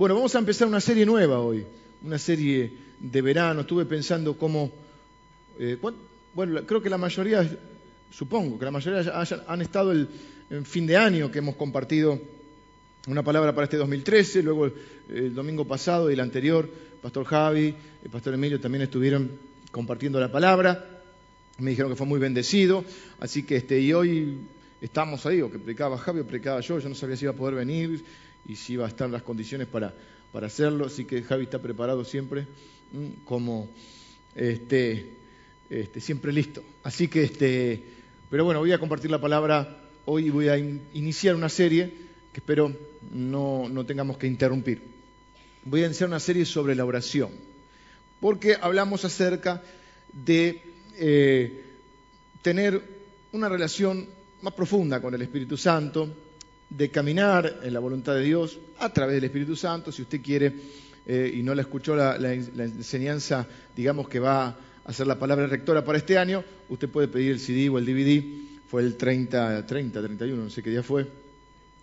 Bueno, vamos a empezar una serie nueva hoy, una serie de verano. Estuve pensando cómo... Eh, bueno, creo que la mayoría, supongo que la mayoría han estado el, fin de año que hemos compartido una palabra para este 2013, luego el, domingo pasado y el anterior, Pastor Javi, el Pastor Emilio también estuvieron compartiendo la palabra, me dijeron que fue muy bendecido, así que este, y hoy estamos ahí, o que predicaba Javi o predicaba yo, yo no sabía si iba a poder venir, y si iba a estar las condiciones para, para hacerlo, así que Javi está preparado siempre como este, este, siempre listo. Así que, este, pero bueno, voy a compartir la palabra hoy y voy a iniciar una serie que espero no, no tengamos que interrumpir. Voy a iniciar una serie sobre la oración, porque hablamos acerca de eh, tener una relación más profunda con el Espíritu Santo, de caminar en la voluntad de Dios a través del Espíritu Santo. Si usted quiere eh, y no la escuchó la, enseñanza, digamos que va a ser la palabra rectora para este año, usted puede pedir el CD o el DVD. Fue el 30, 30, 31, no sé qué día fue,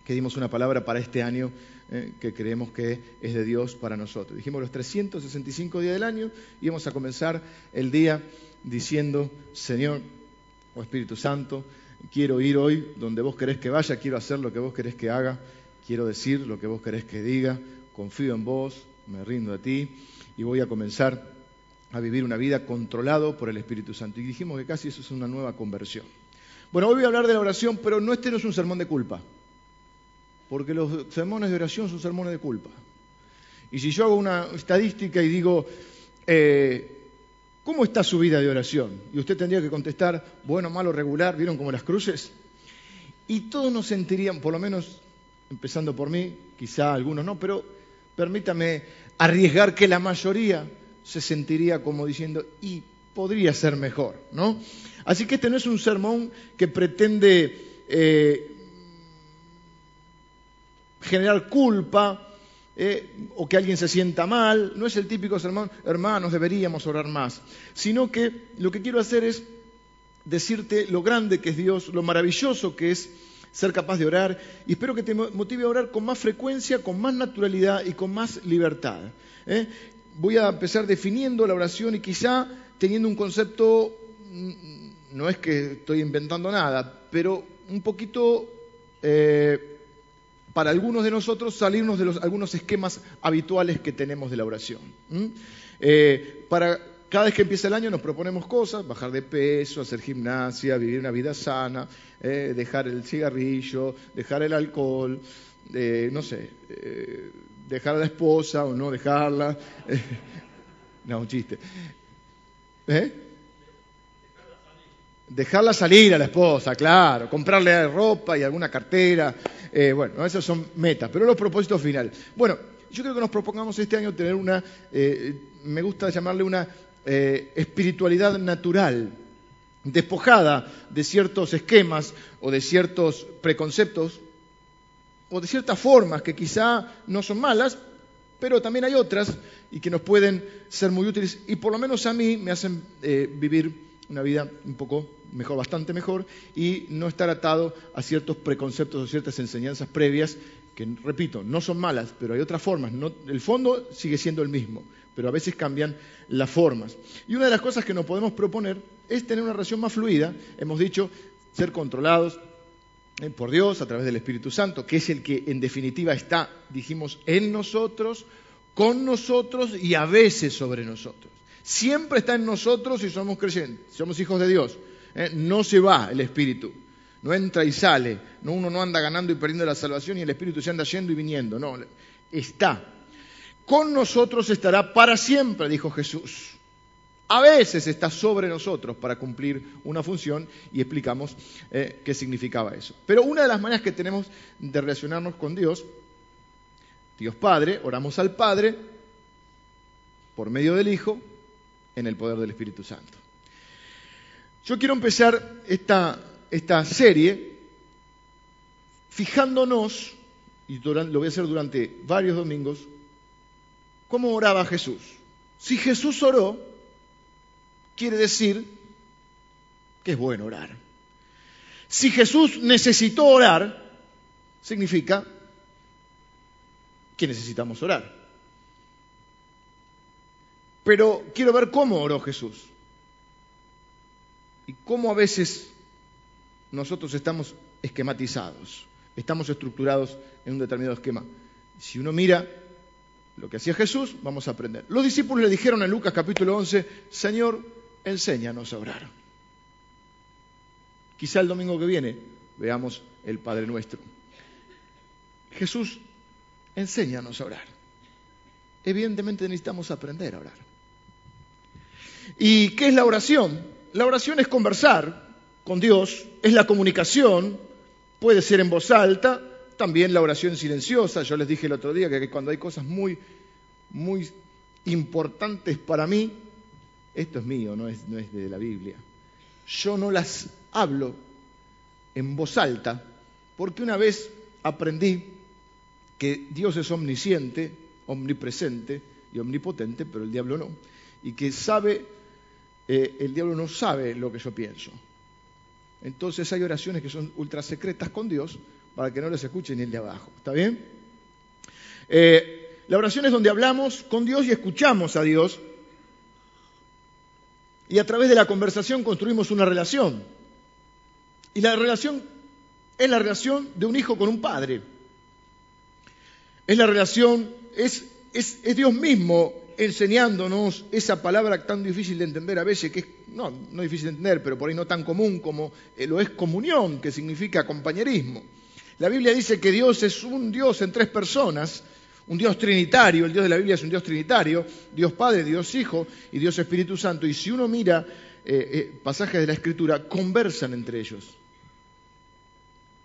que dimos una palabra para este año eh, que creemos que es de Dios para nosotros. Dijimos los 365 días del año y vamos a comenzar el día diciendo, Señor o Espíritu Santo, quiero ir hoy donde vos querés que vaya, quiero hacer lo que vos querés que haga, quiero decir lo que vos querés que diga, confío en vos, me rindo a ti y voy a comenzar a vivir una vida controlado por el Espíritu Santo. Y dijimos que casi eso es una nueva conversión. Bueno, hoy voy a hablar de la oración, pero no este no es un sermón de culpa, porque los sermones de oración son sermones de culpa. Y si yo hago una estadística y digo, eh, ¿Cómo está su vida de oración? Y usted tendría que contestar, bueno, malo, regular, ¿vieron como las cruces? Y todos nos sentirían, por lo menos empezando por mí, quizá algunos no, pero permítame arriesgar que la mayoría se sentiría como diciendo, y podría ser mejor, ¿no? Así que este no es un sermón que pretende eh, generar culpa, eh, o que alguien se sienta mal, no es el típico hermanos, deberíamos orar más, sino que lo que quiero hacer es decirte lo grande que es Dios, lo maravilloso que es ser capaz de orar, y espero que te motive a orar con más frecuencia, con más naturalidad y con más libertad. ¿eh? Voy a empezar definiendo la oración y quizá teniendo un concepto, mm, no es que estoy inventando nada, pero un poquito... Eh, para algunos de nosotros salirnos de algunos esquemas habituales que tenemos de la oración. Eh, para cada vez que empieza el año nos proponemos cosas, bajar de peso, hacer gimnasia, vivir una vida sana, eh, dejar el cigarrillo, dejar el alcohol, eh, no sé, dejar a la esposa o no dejarla. no, un chiste. Dejarla salir a la esposa, claro, comprarle ropa y alguna cartera, eh, bueno, esas son metas, pero los propósitos finales. Bueno, yo creo que nos propongamos este año tener una, eh, me gusta llamarle una eh, espiritualidad natural, despojada de ciertos esquemas o de ciertos preconceptos o de ciertas formas que quizá no son malas, pero también hay otras y que nos pueden ser muy útiles y por lo menos a mí me hacen vivir una vida un poco mejor, bastante mejor, y no estar atado a ciertos preconceptos o ciertas enseñanzas previas que, repito, no son malas, pero hay otras formas. el fondo sigue siendo el mismo, pero a veces cambian las formas. Y una de las cosas que nos podemos proponer es tener una relación más fluida. Hemos dicho ser controlados eh, por Dios a través del Espíritu Santo, que es el que en definitiva está, dijimos, en nosotros, con nosotros y a veces sobre nosotros. Siempre está en nosotros si somos creyentes, somos hijos de Dios. ¿eh? no se va el Espíritu, no entra y sale, no, uno no anda ganando y perdiendo la salvación y el Espíritu se anda yendo y viniendo, no, está. Con nosotros estará para siempre, dijo Jesús. A veces está sobre nosotros para cumplir una función y explicamos eh, qué significaba eso. Pero una de las maneras que tenemos de relacionarnos con Dios, Dios Padre, oramos al Padre por medio del Hijo en el poder del Espíritu Santo. Yo quiero empezar esta, esta serie fijándonos, y lo voy a hacer durante varios domingos, cómo oraba Jesús. Si Jesús oró, quiere decir que es bueno orar. Si Jesús necesitó orar, significa que necesitamos orar. Pero quiero ver cómo oró Jesús. Y cómo a veces nosotros estamos esquematizados, estamos estructurados en un determinado esquema. Si uno mira lo que hacía Jesús, vamos a aprender. Los discípulos le dijeron en Lucas capítulo 11, Señor, enséñanos a orar. Quizá el domingo que viene veamos el Padre Nuestro. Jesús, enséñanos a orar. Evidentemente necesitamos aprender a orar. ¿Y qué es la oración? La oración es conversar con Dios, es la comunicación, puede ser en voz alta, también la oración silenciosa. Yo les dije el otro día que cuando hay cosas muy, muy importantes para mí, esto es mío, no es, no es de la Biblia. Yo no las hablo en voz alta porque una vez aprendí que Dios es omnisciente, omnipresente y omnipotente, pero el diablo no, y que sabe, eh, el diablo no sabe lo que yo pienso. Entonces hay oraciones que son ultra secretas con Dios para que no les escuche ni el de abajo. ¿Está bien? Eh, la oración es donde hablamos con Dios y escuchamos a Dios. Y a través de la conversación construimos una relación. Y la relación es la relación de un hijo con un padre. Es la relación, es, es Dios mismo enseñándonos esa palabra tan difícil de entender a veces, que es, no, no difícil de entender, pero por ahí no tan común como eh, lo es comunión, que significa compañerismo. La Biblia dice que Dios es un Dios en tres personas, un Dios trinitario, el Dios de la Biblia es un Dios trinitario, Dios Padre, Dios Hijo y Dios Espíritu Santo. Y si uno mira eh, eh, pasajes de la Escritura, conversan entre ellos.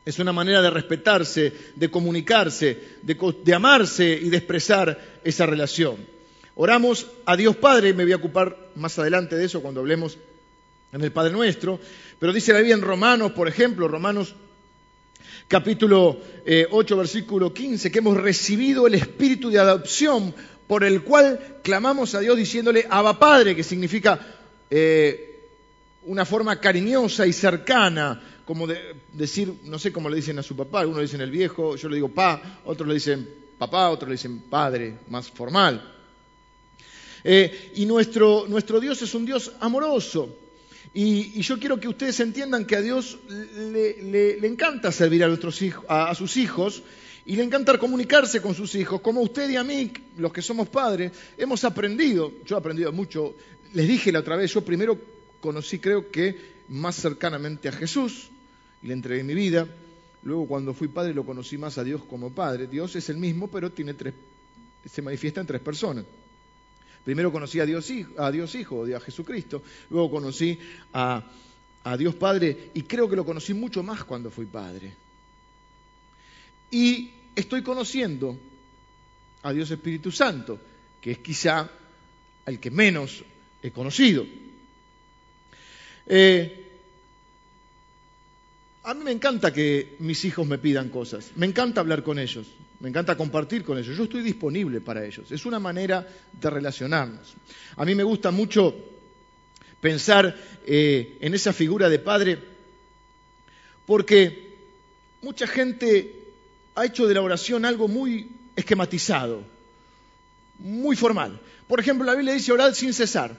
Es una manera de respetarse, de comunicarse, de, de amarse y de expresar esa relación. Oramos a Dios Padre, me voy a ocupar más adelante de eso cuando hablemos en el Padre Nuestro, pero dice la Biblia en Romanos, por ejemplo, Romanos capítulo 8, eh, versículo 15, que hemos recibido el espíritu de adopción por el cual clamamos a Dios diciéndole Abba Padre, que significa eh, una forma cariñosa y cercana, como de, decir, no sé cómo le dicen a su papá, algunos le dicen el viejo, yo le digo pa, otros le dicen papá, otros le dicen padre, más formal. Eh, y nuestro, Dios es un Dios amoroso. Y, yo quiero que ustedes entiendan que a Dios le, encanta servir a, nuestros hijos, a, sus hijos y le encanta comunicarse con sus hijos, como usted y a mí, los que somos padres, hemos aprendido, yo he aprendido mucho, les dije la otra vez, yo primero conocí creo que más cercanamente a Jesús y le entregué mi vida, luego cuando fui padre lo conocí más a Dios como padre, Dios es el mismo pero tiene tres, se manifiesta en tres personas. Primero conocí a Dios, a Dios Hijo, a Jesucristo, luego conocí a, a Dios Padre y creo que lo conocí mucho más cuando fui padre. Y estoy conociendo a Dios Espíritu Santo, que es quizá el que menos he conocido. Eh, a mí me encanta que mis hijos me pidan cosas, me encanta hablar con ellos. Me encanta compartir con ellos. Yo estoy disponible para ellos. Es una manera de relacionarnos. A mí me gusta mucho pensar eh, en esa figura de padre porque mucha gente ha hecho de la oración algo muy esquematizado, muy formal. Por ejemplo, la Biblia dice orar sin cesar.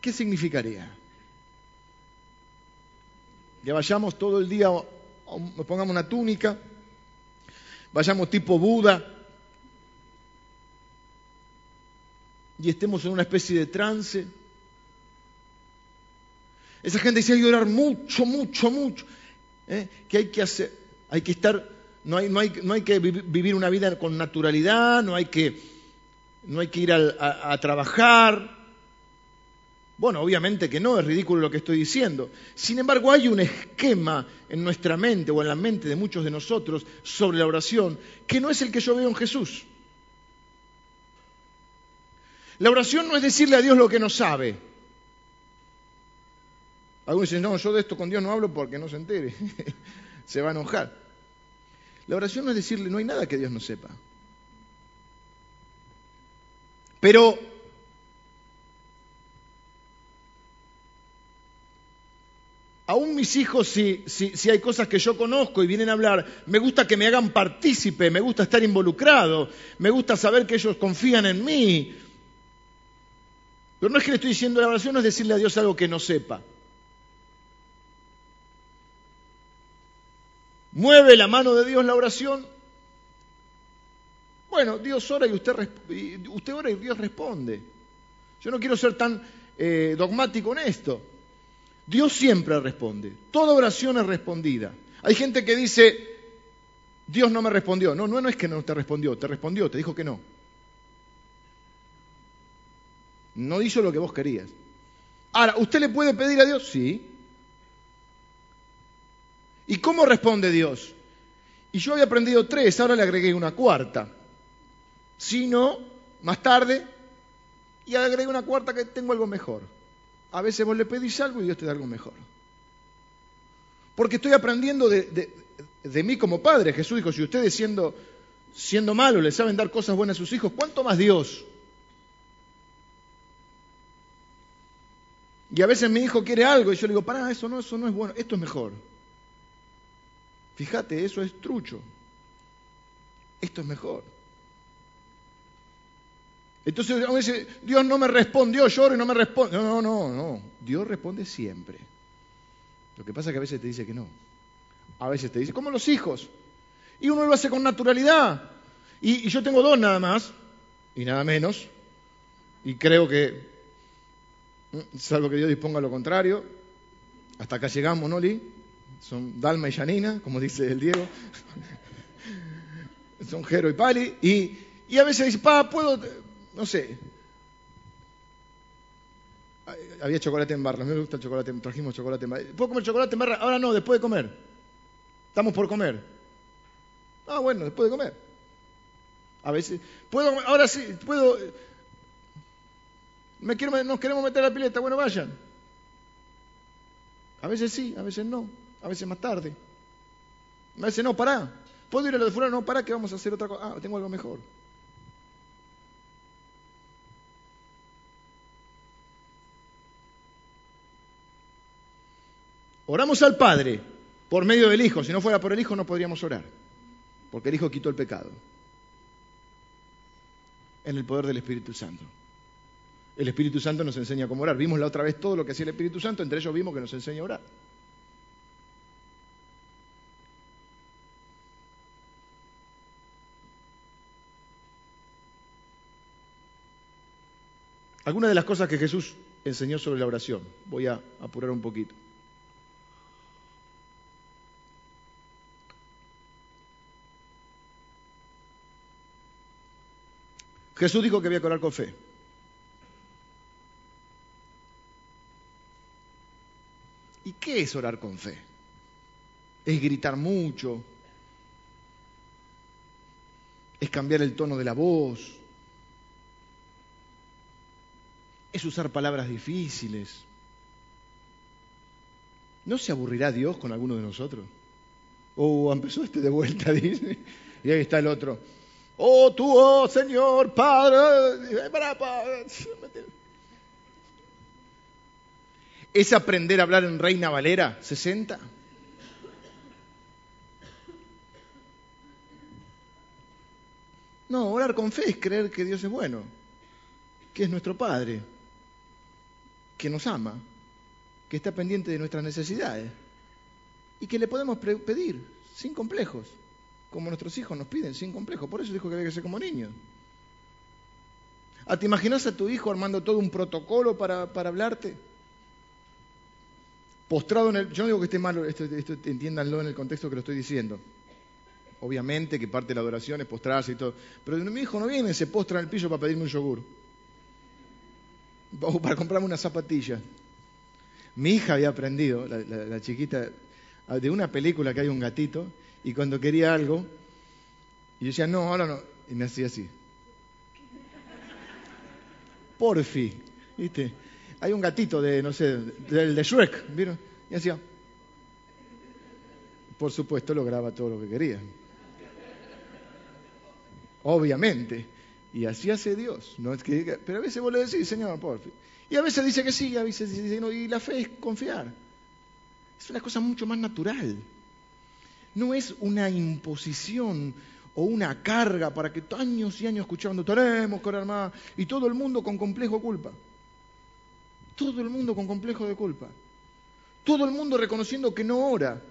¿Qué significaría? Que vayamos todo el día, pongamos una túnica, vayamos tipo Buda y estemos en una especie de trance. Esa gente dice hay que orar mucho, mucho, mucho. ¿eh? Que hay que hacer, hay que estar, no hay, no hay, no hay que vivir una vida con naturalidad, no hay que, no hay que ir a trabajar, bueno, obviamente que no, es ridículo lo que estoy diciendo. Sin embargo, hay un esquema en nuestra mente o en la mente de muchos de nosotros sobre la oración que no es el que yo veo en Jesús. La oración no es decirle a Dios lo que no sabe. Algunos dicen, no, yo de esto con Dios no hablo porque no se entere. se va a enojar. La oración no es decirle, no hay nada que Dios no sepa. Pero aún mis hijos si, si, si, hay cosas que yo conozco y vienen a hablar, me gusta que me hagan partícipe, me gusta estar involucrado, me gusta saber que ellos confían en mí. Pero no es que le estoy diciendo la oración, no es decirle a Dios algo que no sepa. ¿Mueve la mano de Dios la oración? Bueno, Dios ora y usted, usted ora y Dios responde. Yo no quiero ser tan eh, dogmático en esto. Dios siempre responde. Toda oración es respondida. Hay gente que dice, Dios no me respondió. No, no, es que no te respondió, te respondió, te dijo que no. No hizo lo que vos querías. Ahora, ¿usted le puede pedir a Dios? Sí. ¿Y cómo responde Dios? Y yo había aprendido tres, ahora le agregué una cuarta. Si no, más tarde, y agregué una cuarta que tengo algo mejor. A veces vos le pedís algo y Dios te da algo mejor. Porque estoy aprendiendo de, mí como padre. Jesús dijo, si ustedes siendo, siendo malos le saben dar cosas buenas a sus hijos, ¿cuánto más Dios? Y a veces mi hijo quiere algo y yo le digo, pará, eso no, eso no es bueno, esto es mejor. Fíjate, eso es trucho. Esto es mejor. Entonces uno dice, Dios no me respondió, lloro y no me responde. No, no, no, no. Dios responde siempre. Lo que pasa es que a veces te dice que no. A veces te dice, como los hijos. Y uno lo hace con naturalidad. Y, y yo tengo dos nada más, y nada menos. Y creo que, mm, salvo que Dios disponga lo contrario, hasta acá llegamos, ¿no, Lee? son Dalma y Janina, como dice el Diego, son Jero y Pali, y, a veces dice, pa, puedo, no sé, había chocolate en barra, me gusta el chocolate, trajimos chocolate en barra, ¿puedo comer chocolate en barra? Ahora no, después de comer, estamos por comer. Ah, bueno, después de comer. A veces, puedo, ahora sí, puedo, me quiero, nos queremos meter a la pileta, bueno, vayan. A veces sí, a veces no a veces más tarde. A veces no, pará. ¿Puedo ir a lo de fulano? No, pará, que vamos a hacer otra cosa. Ah, tengo algo mejor. Oramos al Padre por medio del Hijo. Si no fuera por el Hijo no podríamos orar. Porque el Hijo quitó el pecado. En el poder del Espíritu Santo. El Espíritu Santo nos enseña cómo orar. Vimos la otra vez todo lo que hacía el Espíritu Santo. Entre ellos vimos que nos enseña a orar. Algunas de las cosas que Jesús enseñó sobre la oración. Voy a apurar un poquito. Jesús dijo que había que orar con fe. ¿Y qué es orar con fe? Es gritar mucho, es cambiar el tono de la voz, es usar palabras difíciles. ¿No se aburrirá Dios con alguno de nosotros? Oh, empezó este de vuelta, dice. Y ahí está el otro. Oh, tú, oh, Señor, Padre. ¿Es aprender a hablar en Reina Valera 60? No, orar con fe es creer que Dios es bueno, que es nuestro Padre que nos ama, que está pendiente de nuestras necesidades y que le podemos pedir sin complejos, como nuestros hijos nos piden, sin complejos. Por eso dijo que había que ser como niños. ¿A ¿Te imaginas a tu hijo armando todo un protocolo para, hablarte? Postrado en el... Yo no digo que esté malo, esto, esto entiéndanlo en el contexto que lo estoy diciendo. Obviamente que parte de la adoración es postrarse y todo. Pero mi hijo no viene, se postra en el piso para pedirme un yogur para comprarme una zapatilla. Mi hija había aprendido, la, chiquita, de una película que hay un gatito, y cuando quería algo, y yo decía, no, ahora no, y me hacía así. Porfi, ¿viste? Hay un gatito de, no sé, del de Shrek, ¿vieron? Y hacía. Por supuesto, lograba todo lo que quería. Obviamente. Y así hace Dios. No es que, pero a veces vos le decís, Señor, por fin. Y a veces dice que sí, a veces dice no. Y la fe es confiar. Es una cosa mucho más natural. No es una imposición o una carga para que años y años escuchando, tenemos que orar más, y todo el mundo con complejo de culpa. Todo el mundo con complejo de culpa. Todo el mundo reconociendo que no ora.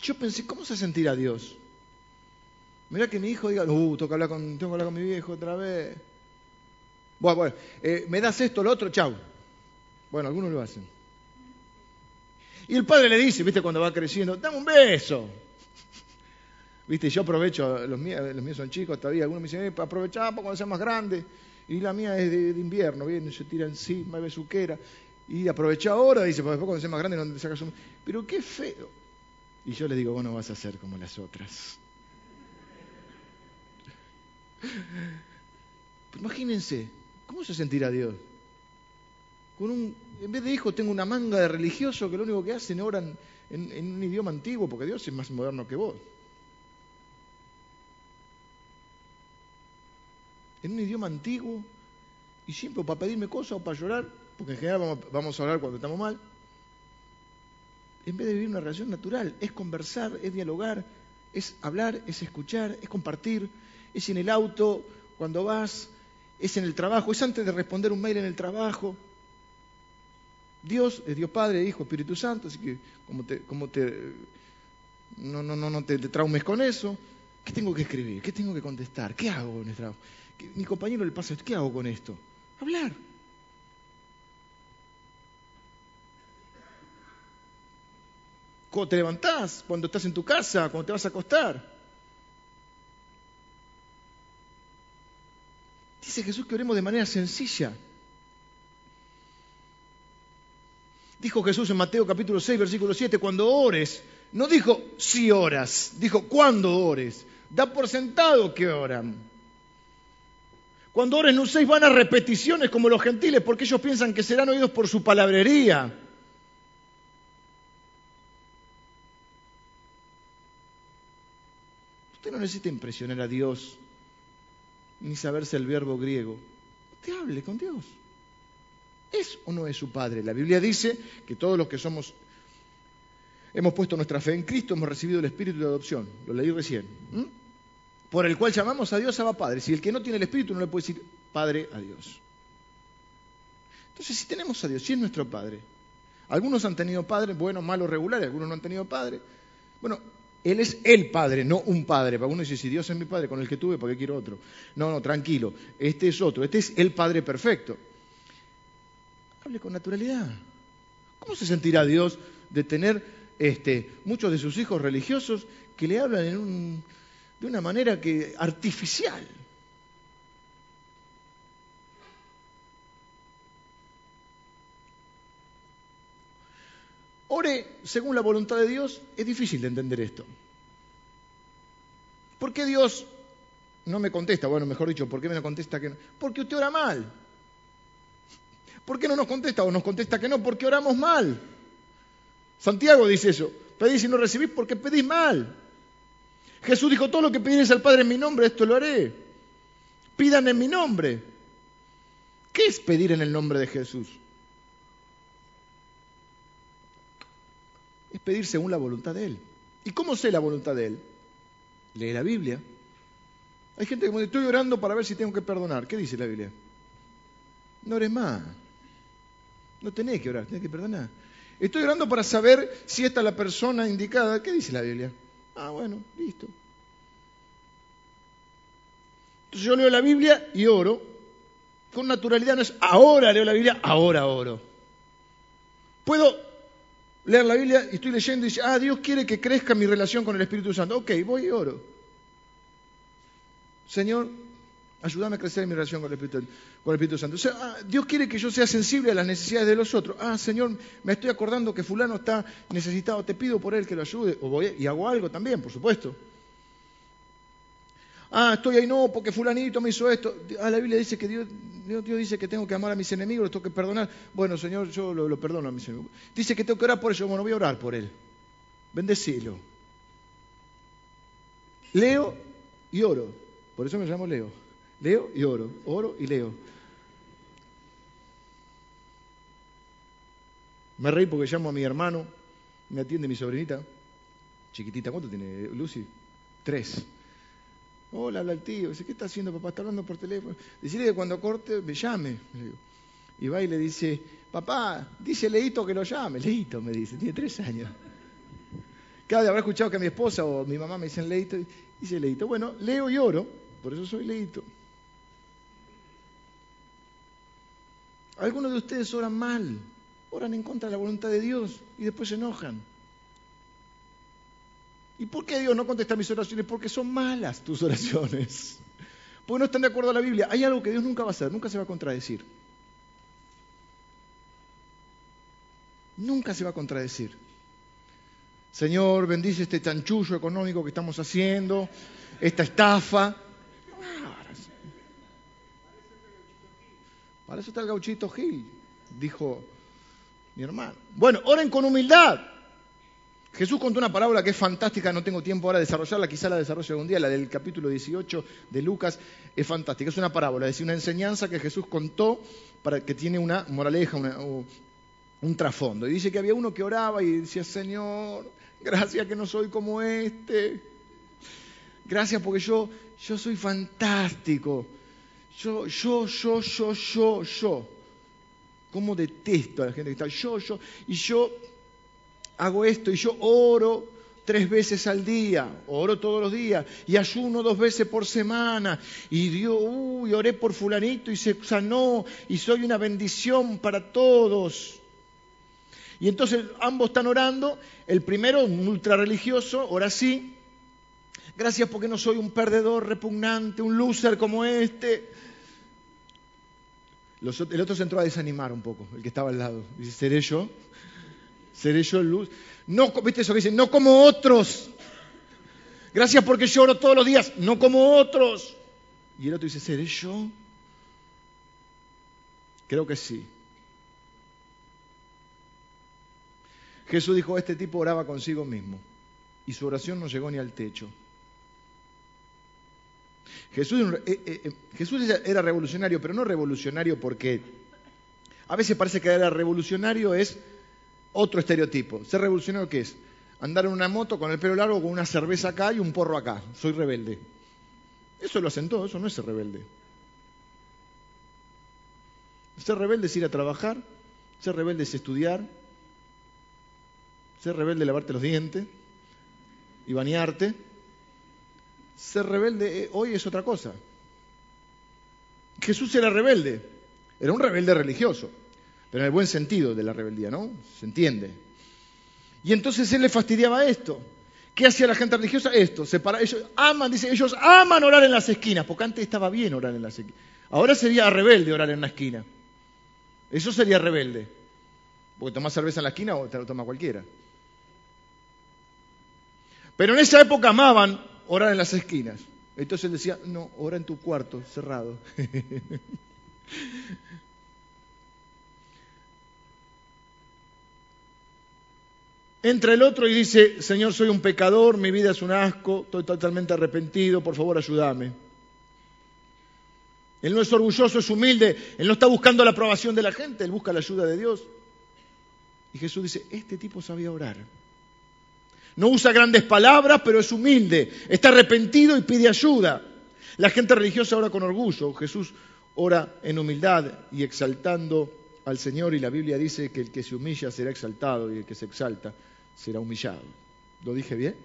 Yo pensé, ¿cómo se sentirá Dios? Mira que mi hijo diga, uh, tengo que hablar con, tengo que hablar con mi viejo otra vez. Bueno, bueno, eh, me das esto, lo otro, chau. Bueno, algunos lo hacen. Y el padre le dice, viste, cuando va creciendo, dame un beso. Viste, yo aprovecho, los míos, los míos son chicos todavía, algunos me dicen, eh, aprovechá cuando sea más grande. Y la mía es de, invierno, viene, se tira encima, besuquera. Y aprovecha ahora, dice, porque después cuando sea más grande no te sacas un... Pero qué feo. Y yo le digo, vos no vas a ser como las otras. imagínense, ¿cómo se sentirá Dios? Con un, en vez de hijo tengo una manga de religioso que lo único que hacen oran en, en un idioma antiguo, porque Dios es más moderno que vos. En un idioma antiguo y siempre para pedirme cosas o para llorar, porque en general vamos, a hablar cuando estamos mal. En vez de vivir una relación natural, es conversar, es dialogar, es hablar, es escuchar, es compartir, es en el auto, cuando vas, es en el trabajo, es antes de responder un mail en el trabajo. Dios es Dios Padre, Hijo, Espíritu Santo, así que como te, como te no, no, no, no te, traumes con eso. ¿Qué tengo que escribir? ¿Qué tengo que contestar? ¿Qué hago el trabajo? Mi compañero le pasa esto, ¿qué hago con esto? Hablar. Cuando te levantás, cuando estás en tu casa, cuando te vas a acostar. Dice Jesús que oremos de manera sencilla. Dijo Jesús en Mateo capítulo 6, versículo 7, cuando ores, no dijo si oras, dijo cuando ores. Da por sentado que oran. Cuando ores no uséis vanas repeticiones como los gentiles, porque ellos piensan que serán oídos por su palabrería. Usted no necesita impresionar a Dios ni saberse el verbo griego. Usted hable con Dios. ¿Es o no es su Padre? La Biblia dice que todos los que somos, hemos puesto nuestra fe en Cristo, hemos recibido el Espíritu de adopción. Lo leí recién. Por el cual llamamos a Dios Abba Padre. Si el que no tiene el Espíritu no le puede decir Padre a Dios. Entonces, si tenemos a Dios, si es nuestro Padre, algunos han tenido padres, buenos, malos, regulares, algunos no han tenido padre. Bueno, Él es el Padre, no un Padre. Para uno dice, si Dios es mi Padre, con el que tuve, ¿para qué quiero otro? No, no, tranquilo. Este es otro. Este es el Padre perfecto. Hable con naturalidad. ¿Cómo se sentirá Dios de tener este, muchos de sus hijos religiosos que le hablan de una manera que artificial? Ore según la voluntad de Dios, es difícil de entender esto. ¿Por qué Dios no me contesta? Bueno, mejor dicho, ¿por qué me no contesta que? Porque usted ora mal. ¿Por qué no nos contesta? O nos contesta que no, porque oramos mal. Santiago dice eso. Pedís y no recibís porque pedís mal. Jesús dijo, todo lo que pidieres al Padre en mi nombre, esto lo haré. Pidan en mi nombre. ¿Qué es pedir en el nombre de Jesús? Es pedir según la voluntad de Él. ¿Y cómo sé la voluntad de Él? Lee la Biblia. Hay gente que me dice, estoy orando para ver si tengo que perdonar. ¿Qué dice la Biblia? No ores más. No tenés que orar, tenés que perdonar. Estoy orando para saber si esta es la persona indicada. ¿Qué dice la Biblia? Ah, bueno, listo. Entonces yo leo la Biblia y oro. Con naturalidad no es ahora leo la Biblia, ahora oro. Puedo leer la Biblia y estoy leyendo y dice, ah, Dios quiere que crezca mi relación con el Espíritu Santo. Ok, voy y oro. Señor, ayúdame a crecer en mi relación con el Espíritu, Santo. O sea, ah, Dios quiere que yo sea sensible a las necesidades de los otros. Ah, Señor, me estoy acordando que fulano está necesitado, te pido por él que lo ayude. O voy, y hago algo también, por supuesto. Ah, estoy ahí, no, porque fulanito me hizo esto. Ah, la Biblia dice que Dios, Dios, dice que tengo que amar a mis enemigos, los tengo que perdonar. Bueno, Señor, yo lo, perdono a mis enemigos. Dice que tengo que orar por ellos. Bueno, voy a orar por él. Bendecilo. Leo y oro. Por eso me llamo Leo. Leo y oro, oro y leo. Me reí porque llamo a mi hermano, me atiende mi sobrinita, chiquitita, ¿cuánto tiene Lucy? Tres. Hola, habla el tío. Dice, ¿qué está haciendo papá? Está hablando por teléfono. Decirle que cuando corte me llame. Y va y le dice, papá, dice Leito que lo llame. Leito, me dice, tiene tres años. Vez habrá escuchado que mi esposa o mi mamá me dicen Leito. Dice Leito, bueno, leo y oro, por eso soy Leito. Algunos de ustedes oran mal, oran en contra de la voluntad de Dios y después se enojan. ¿Y por qué Dios no contesta mis oraciones? Porque son malas tus oraciones. Porque no están de acuerdo a la Biblia. Hay algo que Dios nunca va a hacer, nunca se va a contradecir. Nunca se va a contradecir. Señor, bendice este chanchullo económico que estamos haciendo, esta estafa. Para eso está el gauchito Gil, dijo mi hermano. Bueno, oren con humildad. Jesús contó una parábola que es fantástica, no tengo tiempo ahora de desarrollarla, quizá la desarrolle algún día, la del capítulo 18 de Lucas, es fantástica. Es una parábola, es decir, una enseñanza que Jesús contó para que tiene una moraleja, un trasfondo. Y dice que había uno que oraba y decía, Señor, gracias que no soy como este. Gracias porque yo, yo soy fantástico. Yo, yo, yo, yo, yo, yo. ¿Cómo detesto a la gente que está? Yo, yo. Y yo hago esto y yo oro tres veces al día, oro todos los días y ayuno dos veces por semana y Dios, uy, oré por fulanito y se sanó y soy una bendición para todos. Y entonces ambos están orando, el primero, un ultra religioso, ora así, gracias porque no soy un perdedor repugnante, un loser como este. el otro se entró a desanimar un poco, el que estaba al lado. Dice, ¿seré yo? ¿Seré yo el luz? No, ¿viste eso que dice? No como otros. Gracias porque lloro todos los días, no como otros. Y el otro dice, ¿seré yo? Creo que sí. Jesús dijo, este tipo oraba consigo mismo y su oración no llegó ni al techo. Jesús, eh, eh, eh, Jesús era revolucionario, pero no revolucionario porque a veces parece que era revolucionario es otro estereotipo. ¿Ser revolucionario qué es? Andar en una moto con el pelo largo, con una cerveza acá y un porro acá. Soy rebelde. Eso lo hacen todos, eso no es ser rebelde. Ser rebelde es ir a trabajar, ser rebelde es estudiar, ser rebelde es lavarte los dientes y bañarte. Ser rebelde eh, hoy es otra cosa. Jesús era rebelde, era un rebelde religioso pero en el buen sentido de la rebeldía, ¿no? Se entiende. Y entonces él le fastidiaba esto. ¿Qué hacía la gente religiosa? Esto, separa, ellos aman, dice, ellos aman orar en las esquinas, porque antes estaba bien orar en las esquinas. Ahora sería rebelde orar en una esquina. Eso sería rebelde. Porque tomás cerveza en la esquina o te lo toma cualquiera. Pero en esa época amaban orar en las esquinas. Entonces él decía, no, ora en tu cuarto, cerrado. Entra el otro y dice, Señor, soy un pecador, mi vida es un asco, estoy totalmente arrepentido, por favor ayúdame. Él no es orgulloso, es humilde, él no está buscando la aprobación de la gente, él busca la ayuda de Dios. Y Jesús dice, este tipo sabía orar. No usa grandes palabras, pero es humilde, está arrepentido y pide ayuda. La gente religiosa ora con orgullo, Jesús ora en humildad y exaltando al Señor y la Biblia dice que el que se humilla será exaltado y el que se exalta será humillado. ¿Lo dije bien?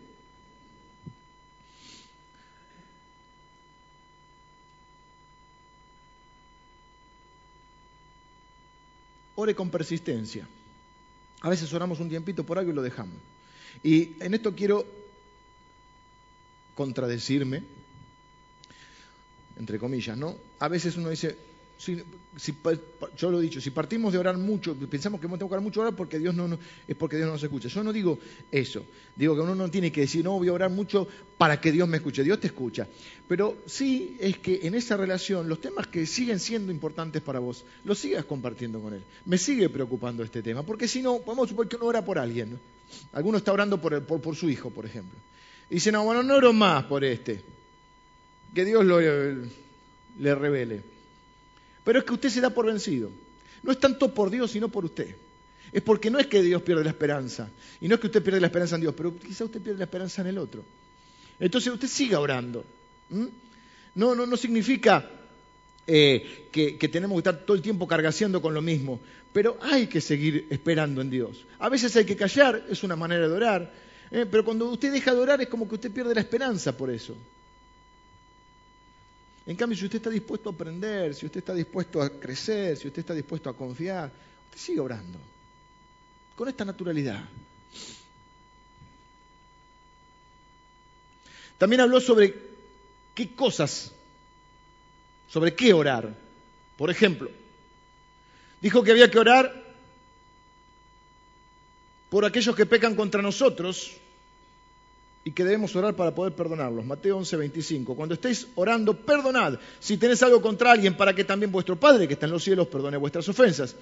Ore con persistencia. A veces oramos un tiempito por algo y lo dejamos. Y en esto quiero contradecirme, entre comillas, ¿no? A veces uno dice, si, yo lo he dicho, si partimos de orar mucho, pensamos que tenemos que orar mucho orar porque Dios no, es porque Dios no nos escucha. Yo no digo eso. Digo que uno no tiene que decir, no, voy a orar mucho para que Dios me escuche. Dios te escucha. Pero sí es que en esa relación, los temas que siguen siendo importantes para vos, los sigas compartiendo con Él. Me sigue preocupando este tema. Porque si no, podemos suponer que uno ora por alguien. Alguno está orando por, por, su hijo, por ejemplo. Y dice, no, bueno, no oro más por este. Que Dios lo, le revele. Pero es que usted se da por vencido. No es tanto por Dios, sino por usted. Es porque no es que Dios pierde la esperanza, y no es que usted pierde la esperanza en Dios, pero quizá usted pierde la esperanza en el otro. Entonces usted siga orando. No, no, no significa eh, que, tenemos que estar todo el tiempo cargaseando con lo mismo, pero hay que seguir esperando en Dios. A veces hay que callar, es una manera de orar, eh, pero cuando usted deja de orar es como que usted pierde la esperanza por eso. En cambio, si usted está dispuesto a aprender, si usted está dispuesto a crecer, si usted está dispuesto a confiar, usted sigue orando. Con esta naturalidad. También habló sobre qué cosas, sobre qué orar. Por ejemplo, dijo que había que orar por aquellos que pecan contra nosotros y que debemos orar para poder perdonarlos. Mateo 11, 25. Cuando estéis orando, perdonad. Si tenéis algo contra alguien, para que también vuestro Padre que está en los cielos perdone vuestras ofensas.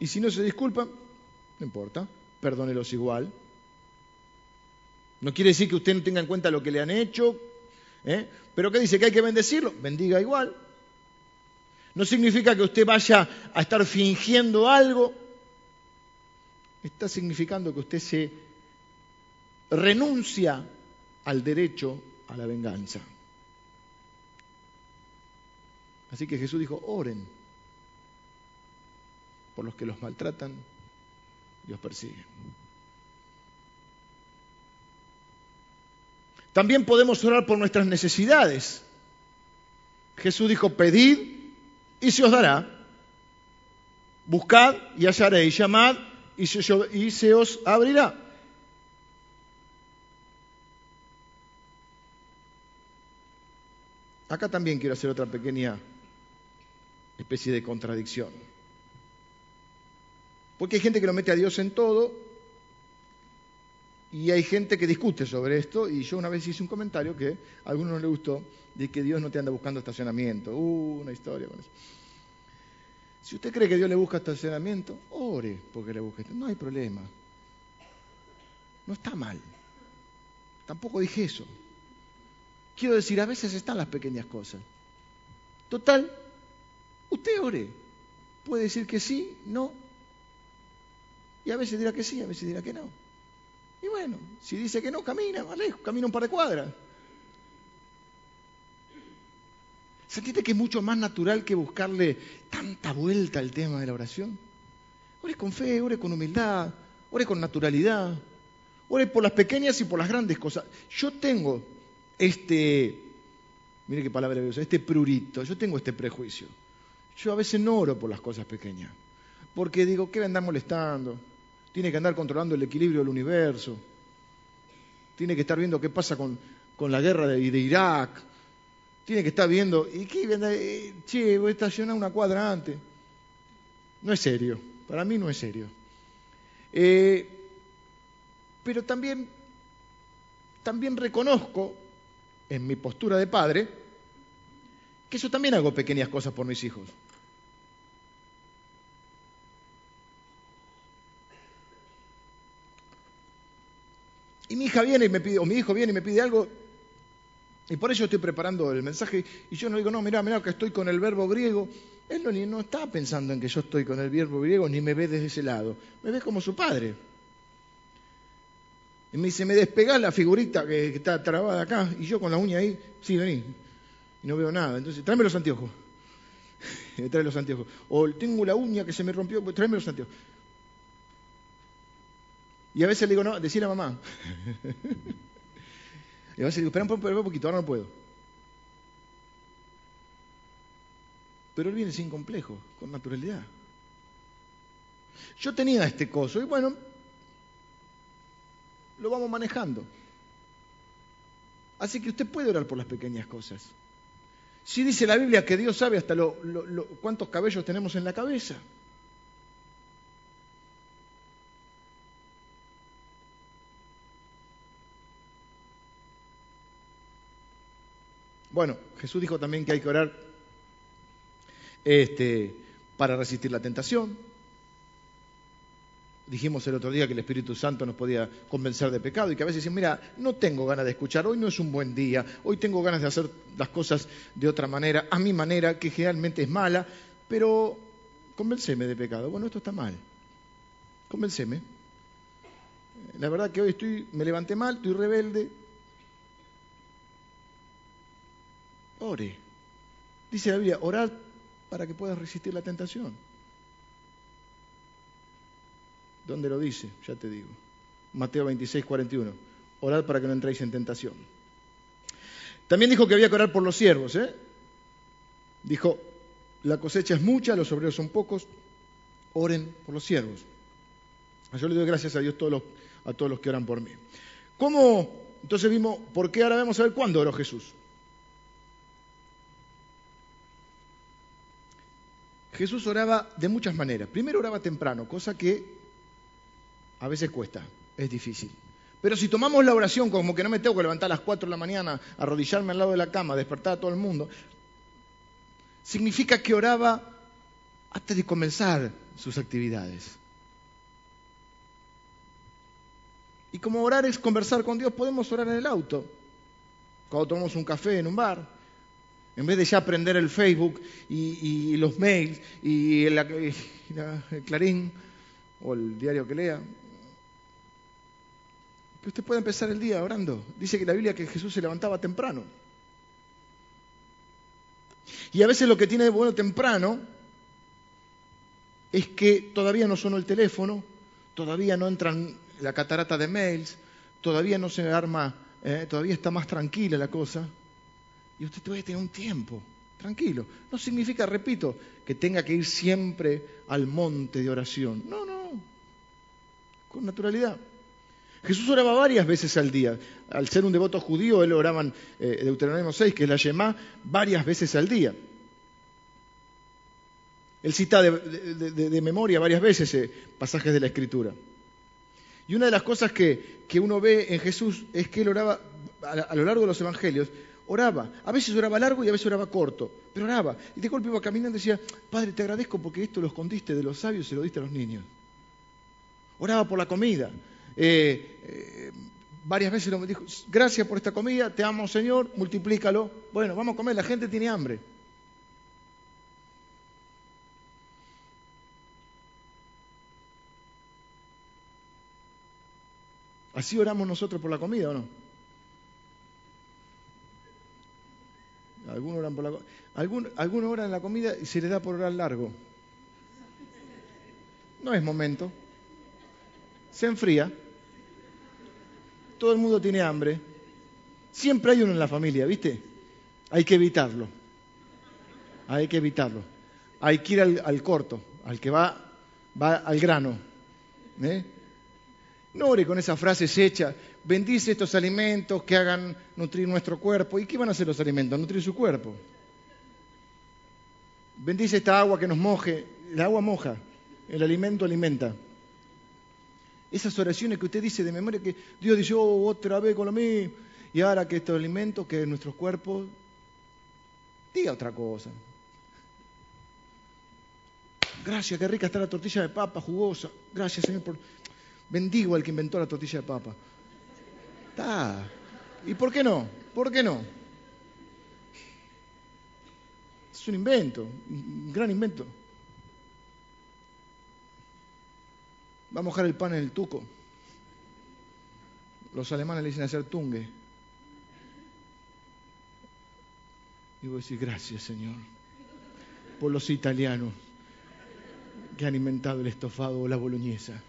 Y si no se disculpan, no importa, perdónelos igual. No quiere decir que usted no tenga en cuenta lo que le han hecho, ¿eh? pero ¿qué dice? Que hay que bendecirlo. Bendiga igual. No significa que usted vaya a estar fingiendo algo está significando que usted se renuncia al derecho a la venganza. Así que Jesús dijo, oren por los que los maltratan y os persiguen. También podemos orar por nuestras necesidades. Jesús dijo, pedid y se os dará. Buscad y hallaréis, llamad y se, os abrirá. Acá también quiero hacer otra pequeña especie de contradicción. Porque hay gente que lo mete a Dios en todo y hay gente que discute sobre esto y yo una vez hice un comentario que a algunos no le gustó de que Dios no te anda buscando estacionamiento. Uh, una historia con eso. Si usted cree que Dios le busca estacionamiento, ore porque le busque. No hay problema. No está mal. Tampoco dije eso. Quiero decir, a veces están las pequeñas cosas. Total, usted ore. Puede decir que sí, no. Y a veces dirá que sí, a veces dirá que no. Y bueno, si dice que no, camina más lejos, camina un par de cuadras. ¿Sentiste que es mucho más natural que buscarle tanta vuelta al tema de la oración? Ore con fe, ore con humildad, ore con naturalidad, ore por las pequeñas y por las grandes cosas. Yo tengo este, mire qué palabra voy este prurito, yo tengo este prejuicio. Yo a veces no oro por las cosas pequeñas, porque digo, ¿qué me andar molestando? Tiene que andar controlando el equilibrio del universo, tiene que estar viendo qué pasa con, la guerra de Irak, tiene que estar viendo, ¿y qué? Eh, che, voy a estacionar una cuadra antes. No es serio, para mí no es serio. Eh, pero también, también reconozco, en mi postura de padre, que yo también hago pequeñas cosas por mis hijos. Y mi hija viene y me pide, o mi hijo viene y me pide algo, y por eso estoy preparando el mensaje y yo no digo, no, mira, mira que estoy con el verbo griego. Él no, está pensando en que yo estoy con el verbo griego ni me ve desde ese lado. Me ve como su padre. Y me dice, me despegás la figurita que, está trabada acá y yo con la uña ahí, sí, vení. Y no veo nada. Entonces, tráeme los anteojos. me trae los anteojos. O tengo la uña que se me rompió, pues tráeme los anteojos. Y a veces le digo, no, decir a mamá. Y a veces digo, espera un poquito, ahora no puedo. Pero él viene sin complejo, con naturalidad. Yo tenía este coso y bueno, lo vamos manejando. Así que usted puede orar por las pequeñas cosas. Si dice la Biblia que Dios sabe hasta lo, cuántos cabellos tenemos en la cabeza. Bueno, Jesús dijo también que hay que orar este, para resistir la tentación. Dijimos el otro día que el Espíritu Santo nos podía convencer de pecado y que a veces decimos, mira, no tengo ganas de escuchar, hoy no es un buen día, hoy tengo ganas de hacer las cosas de otra manera, a mi manera, que generalmente es mala, pero convenceme de pecado. Bueno, esto está mal. Convenceme. La verdad que hoy estoy, me levanté mal, estoy rebelde. Ore. Dice la Biblia, orad para que puedas resistir la tentación. ¿Dónde lo dice? Ya te digo. Mateo 26, 41. Orad para que no entréis en tentación. También dijo que había que orar por los siervos. ¿eh? Dijo, la cosecha es mucha, los obreros son pocos, oren por los siervos. Yo le doy gracias a Dios todos a todos los que oran por mí. ¿Cómo? Entonces vimos, ¿por qué? Ahora vamos a ver cuándo oró Jesús. Jesús oraba de muchas maneras. Primero oraba temprano, cosa que a veces cuesta, es difícil. Pero si tomamos la oración como que no me tengo que levantar a las 4 de la mañana, arrodillarme al lado de la cama, despertar a todo el mundo, significa que oraba antes de comenzar sus actividades. Y como orar es conversar con Dios, podemos orar en el auto, cuando tomamos un café en un bar, en vez de ya aprender el Facebook y, los mails y el, Clarín o el diario que lea. usted puede empezar el día orando. Dice que la Biblia que Jesús se levantaba temprano. Y a veces lo que tiene de bueno temprano es que todavía no sonó el teléfono, todavía no entran la catarata de mails, todavía no se arma, eh, todavía está más tranquila la cosa. Y usted todavía tener un tiempo, tranquilo. No significa, repito, que tenga que ir siempre al monte de oración. No, no, con naturalidad. Jesús oraba varias veces al día. Al ser un devoto judío, él oraba en eh, Deuteronomio 6, que es la Yemá, varias veces al día. Él cita de, memoria varias veces eh, pasajes de la Escritura. Y una de las cosas que, uno ve en Jesús es que él oraba a, lo largo de los evangelios, oraba. A veces oraba largo y a veces oraba corto, pero oraba. Y de golpe iba caminando y decía, Padre, te agradezco porque esto lo escondiste de los sabios y se lo diste a los niños. Oraba por la comida. Eh, eh, varias veces me dijo, gracias por esta comida, te amo Señor, multiplícalo. Bueno, vamos a comer, la gente tiene hambre. ¿Así oramos nosotros por la comida o no? Algunos oran por la la comida y se les da por orar largo. No es momento. Se enfría. Todo el mundo tiene hambre. Siempre hay uno en la familia, ¿viste? Hay que evitarlo. Hay que evitarlo. Hay que ir al, corto, al que va, va al grano. ¿eh? No ore con esas frases hechas. Bendice estos alimentos que hagan nutrir nuestro cuerpo. ¿Y qué van a hacer los alimentos? Nutrir su cuerpo. Bendice esta agua que nos moje. El agua moja. El alimento alimenta. Esas oraciones que usted dice de memoria que Dios dice, oh, otra vez con lo mismo. Y ahora que estos alimentos, que nuestros cuerpos, diga otra cosa. Gracias, qué rica está la tortilla de papa, jugosa. Gracias, Señor, por Bendigo al que inventó la tortilla de papa. Está. ¿Y por qué no? ¿Por qué no? Es un invento, un gran invento. Va a mojar el pan en el tuco. Los alemanes le dicen hacer tungue. Y voy a decir, gracias Señor, por los italianos que han inventado el estofado o la boloñesa.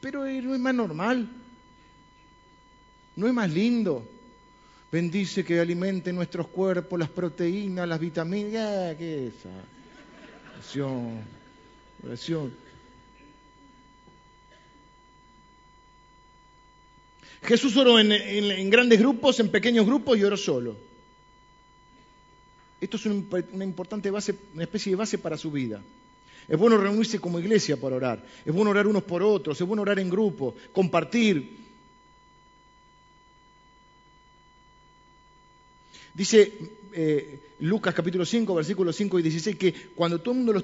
Pero no es más normal, no es más lindo. Bendice que alimente nuestros cuerpos, las proteínas, las vitaminas. ¿Qué es esa? Oración, oración. Jesús oró en, grandes grupos, en pequeños grupos y oró solo. Esto es una importante base, una especie de base para su vida. Es bueno reunirse como iglesia para orar. Es bueno orar unos por otros. Es bueno orar en grupo, compartir. Dice eh, Lucas capítulo 5, versículos 5 y 16, que cuando todo el mundo lo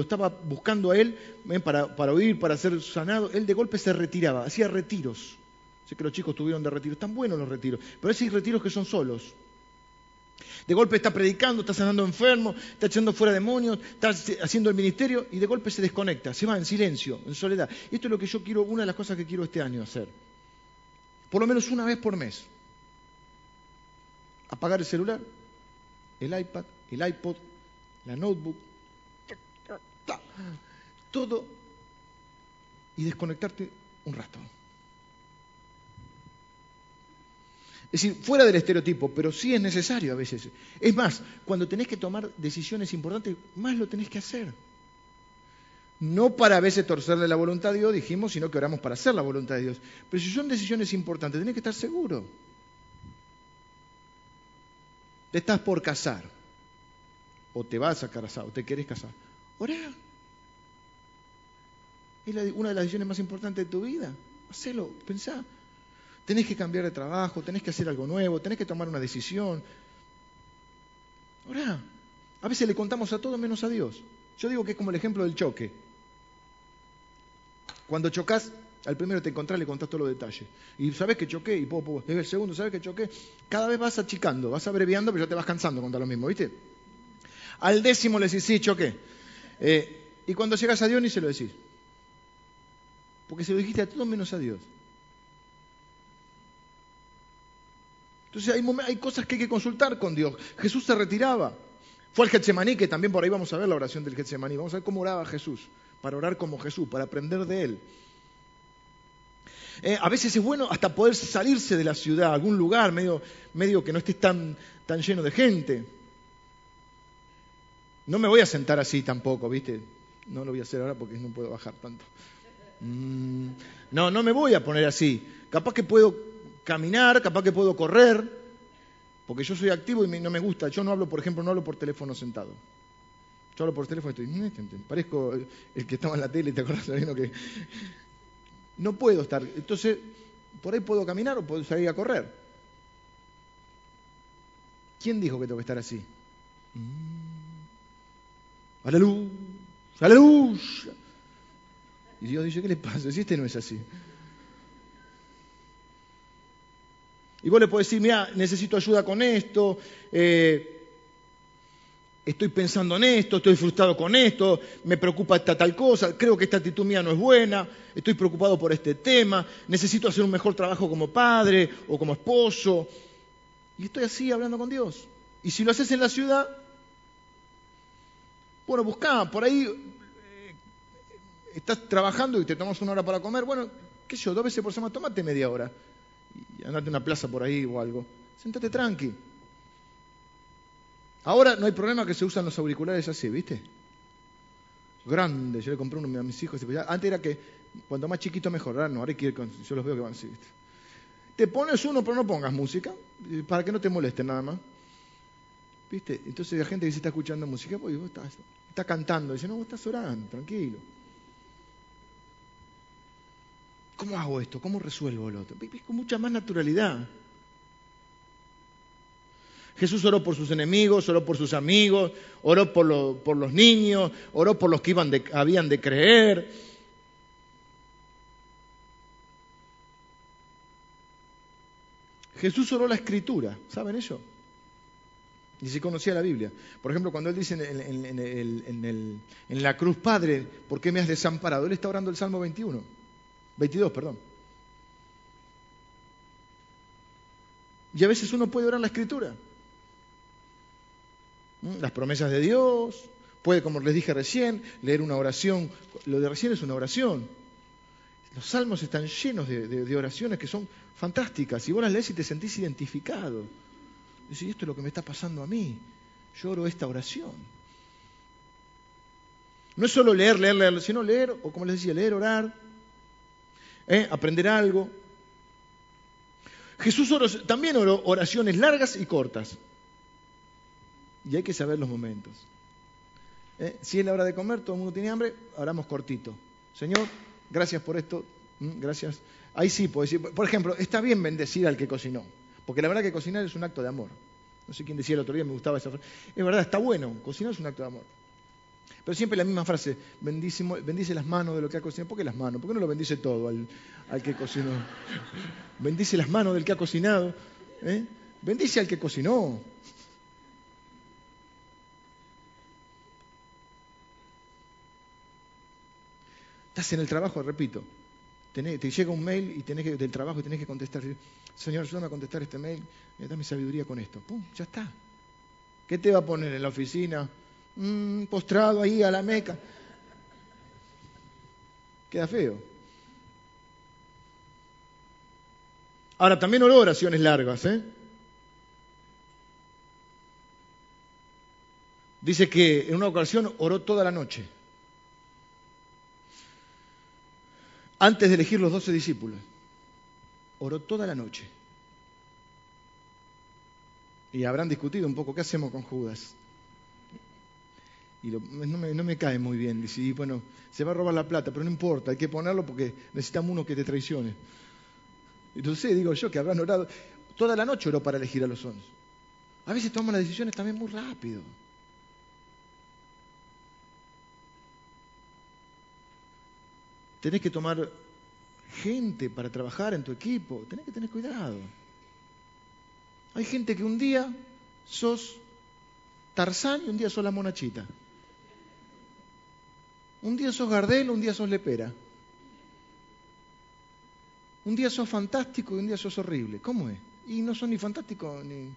estaba, buscando a él para, para, oír, para ser sanado, él de golpe se retiraba, hacía retiros. Sé que los chicos tuvieron de retiros, están buenos los retiros, pero hay retiros que son solos. De golpe está predicando, está sanando enfermos, está echando fuera demonios, está haciendo el ministerio y de golpe se desconecta, se va en silencio, en soledad. Esto es lo que yo quiero, una de las cosas que quiero este año hacer. Por lo menos una vez por mes. Apagar el celular, el iPad, el iPod, la notebook, todo y desconectarte un rato. Es decir, fuera del estereotipo, pero sí es necesario a veces. Es más, cuando tenés que tomar decisiones importantes, más lo tenés que hacer. No para a veces torcerle la voluntad a Dios, dijimos, sino que oramos para hacer la voluntad de Dios. Pero si son decisiones importantes, tenés que estar seguro. Te estás por casar, o te vas a casar, o te querés casar. Orá. Es una de las decisiones más importantes de tu vida. Hacelo, pensá tenés que cambiar de trabajo, tenés que hacer algo nuevo, tenés que tomar una decisión. Ahora, a veces le contamos a todo menos a Dios. Yo digo que es como el ejemplo del choque. Cuando chocas, al primero te encontrás, le contás todos los detalles. Y sabes que choqué, y po, el segundo, sabes que choqué. Cada vez vas achicando, vas abreviando, pero ya te vas cansando contar lo mismo, ¿viste? Al décimo le decís, sí, choqué. Eh, y cuando llegas a Dios ni se lo decís. Porque se lo dijiste a todo menos a Dios. Entonces hay, cosas que hay que consultar con Dios. Jesús se retiraba. Fue al Getsemaní, que también por ahí vamos a ver la oración del Getsemaní. Vamos a ver cómo oraba Jesús, para orar como Jesús, para aprender de Él. Eh, a veces es bueno hasta poder salirse de la ciudad, algún lugar medio, que no esté tan, tan lleno de gente. No me voy a sentar así tampoco, ¿viste? No lo voy a hacer ahora porque no puedo bajar tanto. Mm, no, no me voy a poner así. Capaz que puedo caminar, capaz que puedo correr, porque yo soy activo y no me gusta. Yo no hablo, por ejemplo, no hablo por teléfono sentado. Yo hablo por teléfono y estoy, parezco el que estaba en la tele, ¿te acuerdas? que no puedo estar. Entonces, por ahí puedo caminar o puedo salir a correr. ¿Quién dijo que tengo que estar así? Mm. a luz. Y Dios dice, ¿qué le pasa? Si este no es así. Y vos le podés decir, mira, necesito ayuda con esto, eh, estoy pensando en esto, estoy frustrado con esto, me preocupa esta tal cosa, creo que esta actitud mía no es buena, estoy preocupado por este tema, necesito hacer un mejor trabajo como padre o como esposo. Y estoy así hablando con Dios. Y si lo haces en la ciudad, bueno, buscá, por ahí eh, estás trabajando y te tomas una hora para comer, bueno, qué sé yo, dos veces por semana, tomate media hora y andate a una plaza por ahí o algo. Sentate tranqui. Ahora no hay problema que se usan los auriculares así, ¿viste? Grande, yo le compré uno a mis hijos. Antes era que cuanto más chiquito mejor, no, ahora hay que ir yo los veo que van así. Te pones uno, pero no pongas música, para que no te moleste nada más. ¿Viste? Entonces la gente se está escuchando música, pues vos estás, está cantando, dice, no, vos estás orando, tranquilo. ¿Cómo hago esto? ¿Cómo resuelvo lo otro? Con mucha más naturalidad. Jesús oró por sus enemigos, oró por sus amigos, oró por, los niños, oró por los que iban habían de creer. Jesús oró la escritura, ¿saben eso? Y se conocía la Biblia. Por ejemplo, cuando él dice en, en la cruz, Padre, ¿por qué me has desamparado? Él está orando el Salmo 21. 22, perdón. Y a veces uno puede orar la escritura. ¿Mm? Las promesas de Dios, puede, como les dije recién, leer una oración. Lo de recién es una oración. Los salmos están llenos de, oraciones que son fantásticas. Y vos las lees y te sentís identificado. Decís, esto es lo que me está pasando a mí. Yo oro esta oración. No es solo leer, leer, leer, sino leer, o como les decía, leer, orar, ¿eh? aprender algo. Jesús también oró oraciones largas y cortas. Y hay que saber los momentos. ¿Eh? Si es la hora de comer, todo el mundo tiene hambre, oramos cortito. Señor, gracias por esto, gracias. Ahí sí puedo decir, por ejemplo, está bien bendecir al que cocinó, porque la verdad que cocinar es un acto de amor. No sé quién decía el otro día, me gustaba esa frase. Es verdad, está bueno, cocinar es un acto de amor. Pero siempre la misma frase, bendice, las manos de lo que ha cocinado. ¿Por qué las manos? ¿Por qué no lo bendice todo al, que cocinó? Bendice las manos del que ha cocinado. ¿eh? Bendice al que cocinó. Estás en el trabajo, repito. Te llega un mail y tenés que, del trabajo y tenés que contestar. Señor, ayúdame a contestar este mail. Eh, dame sabiduría con esto. Pum, ya está. ¿Qué te va a poner en la oficina? Mm, postrado ahí a la meca. Queda feo. Ahora, también oró oraciones largas, ¿eh? Dice que en una ocasión oró toda la noche. Antes de elegir los doce discípulos. Oró toda la noche. Y habrán discutido un poco, ¿qué hacemos con Judas? Y no, me, cae muy bien. Dice, bueno, se va a robar la plata, pero no importa, hay que ponerlo porque necesitamos uno que te traicione. Entonces digo yo que habrán orado, toda la noche oró para elegir a los once. A veces tomamos las decisiones también muy rápido. Tenés que tomar gente para trabajar en tu equipo, tenés que tener cuidado. Hay gente que un día sos Tarzán y un día sos la monachita. Un día sos Gardel, un día sos Lepera. Un día sos fantástico y un día sos horrible. ¿Cómo es? Y no son ni fantástico ni,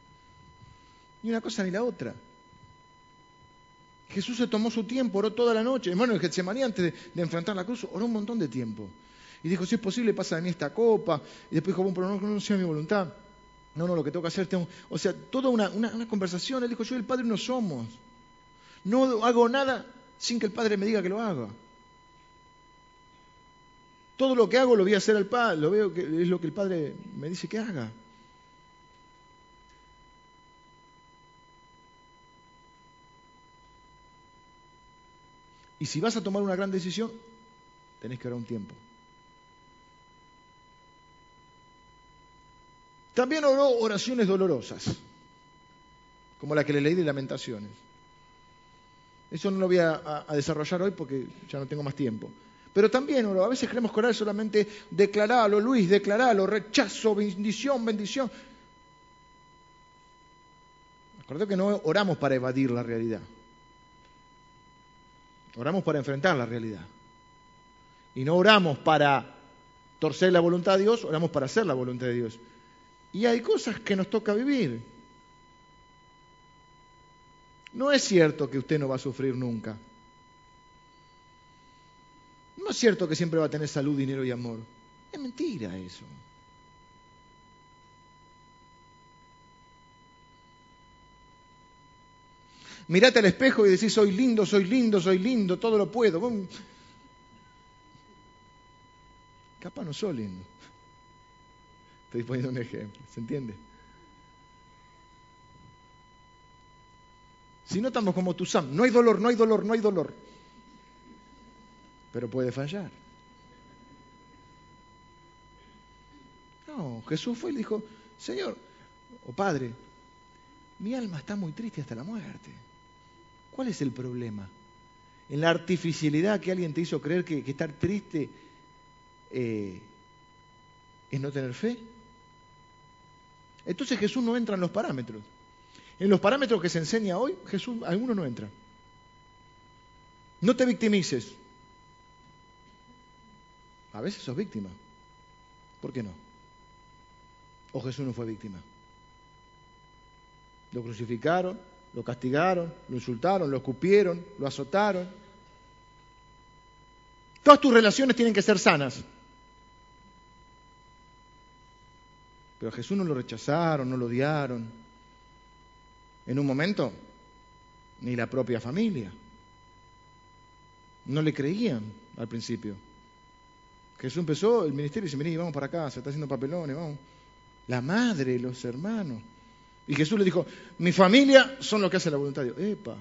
ni una cosa ni la otra. Jesús se tomó su tiempo, oró toda la noche. Hermano, el Getsemaní antes de, de, enfrentar la cruz, oró un montón de tiempo. Y dijo, si es posible, pasa de mí esta copa. Y después dijo, bueno, pero no, no sea mi voluntad. No, no, lo que tengo que hacer, tengo... O sea, toda una, una, una conversación. Él dijo, yo y el Padre no somos. No hago nada sin que el Padre me diga que lo haga. Todo lo que hago lo voy a hacer al Padre, lo veo que es lo que el Padre me dice que haga. Y si vas a tomar una gran decisión, tenés que orar un tiempo. También oró oraciones dolorosas, como la que le leí de Lamentaciones. Eso no lo voy a, desarrollar hoy porque ya no tengo más tiempo. Pero también a veces queremos orar solamente declararlo, Luis, declararlo, rechazo, bendición, bendición. Acuerdo que no oramos para evadir la realidad. Oramos para enfrentar la realidad. Y no oramos para torcer la voluntad de Dios, oramos para hacer la voluntad de Dios. Y hay cosas que nos toca vivir. No es cierto que usted no va a sufrir nunca. No es cierto que siempre va a tener salud, dinero y amor. Es mentira eso. Mirate al espejo y decís, soy lindo, soy lindo, soy lindo, todo lo puedo. Capaz no soy lindo. Estoy poniendo un ejemplo, ¿se entiende? Si no estamos como tu Sam, no hay dolor, no hay dolor, no hay dolor pero puede fallar. No, Jesús fue y le dijo, Señor, o Padre, mi alma está muy triste hasta la muerte. ¿Cuál es el problema? En la artificialidad que alguien te hizo creer que, estar triste eh, es no tener fe. Entonces Jesús no entra en los parámetros. En los parámetros que se enseña hoy, Jesús, alguno no entra. No te victimices. A veces sos víctima. ¿Por qué no? ¿O Jesús no fue víctima? Lo crucificaron, lo castigaron, lo insultaron, lo escupieron, lo azotaron. Todas tus relaciones tienen que ser sanas. Pero a Jesús no lo rechazaron, no lo odiaron. En un momento, ni la propia familia. No le creían al principio. Jesús empezó el ministerio y dice, vení, vamos para acá, se está haciendo papelones, vamos. La madre, los hermanos. Y Jesús le dijo, mi familia son los que hacen la voluntad de Dios. Epa.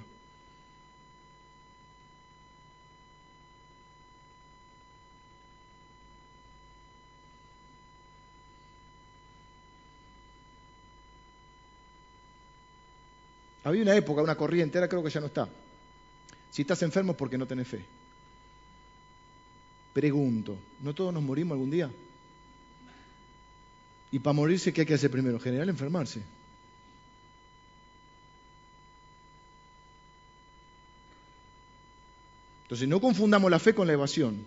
Había una época, una corriente, ahora creo que ya no está. Si estás enfermo es porque no tenés fe. Pregunto, ¿no todos nos morimos algún día? Y para morirse, ¿qué hay que hacer primero? En general, enfermarse. Entonces, no confundamos la fe con la evasión.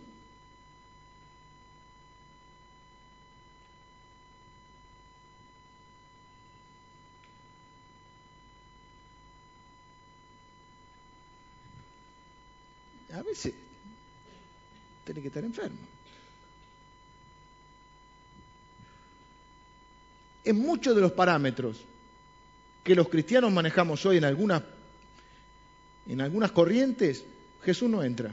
ese tiene que estar enfermo. En muchos de los parámetros que los cristianos manejamos hoy en algunas, en algunas corrientes, Jesús no entra.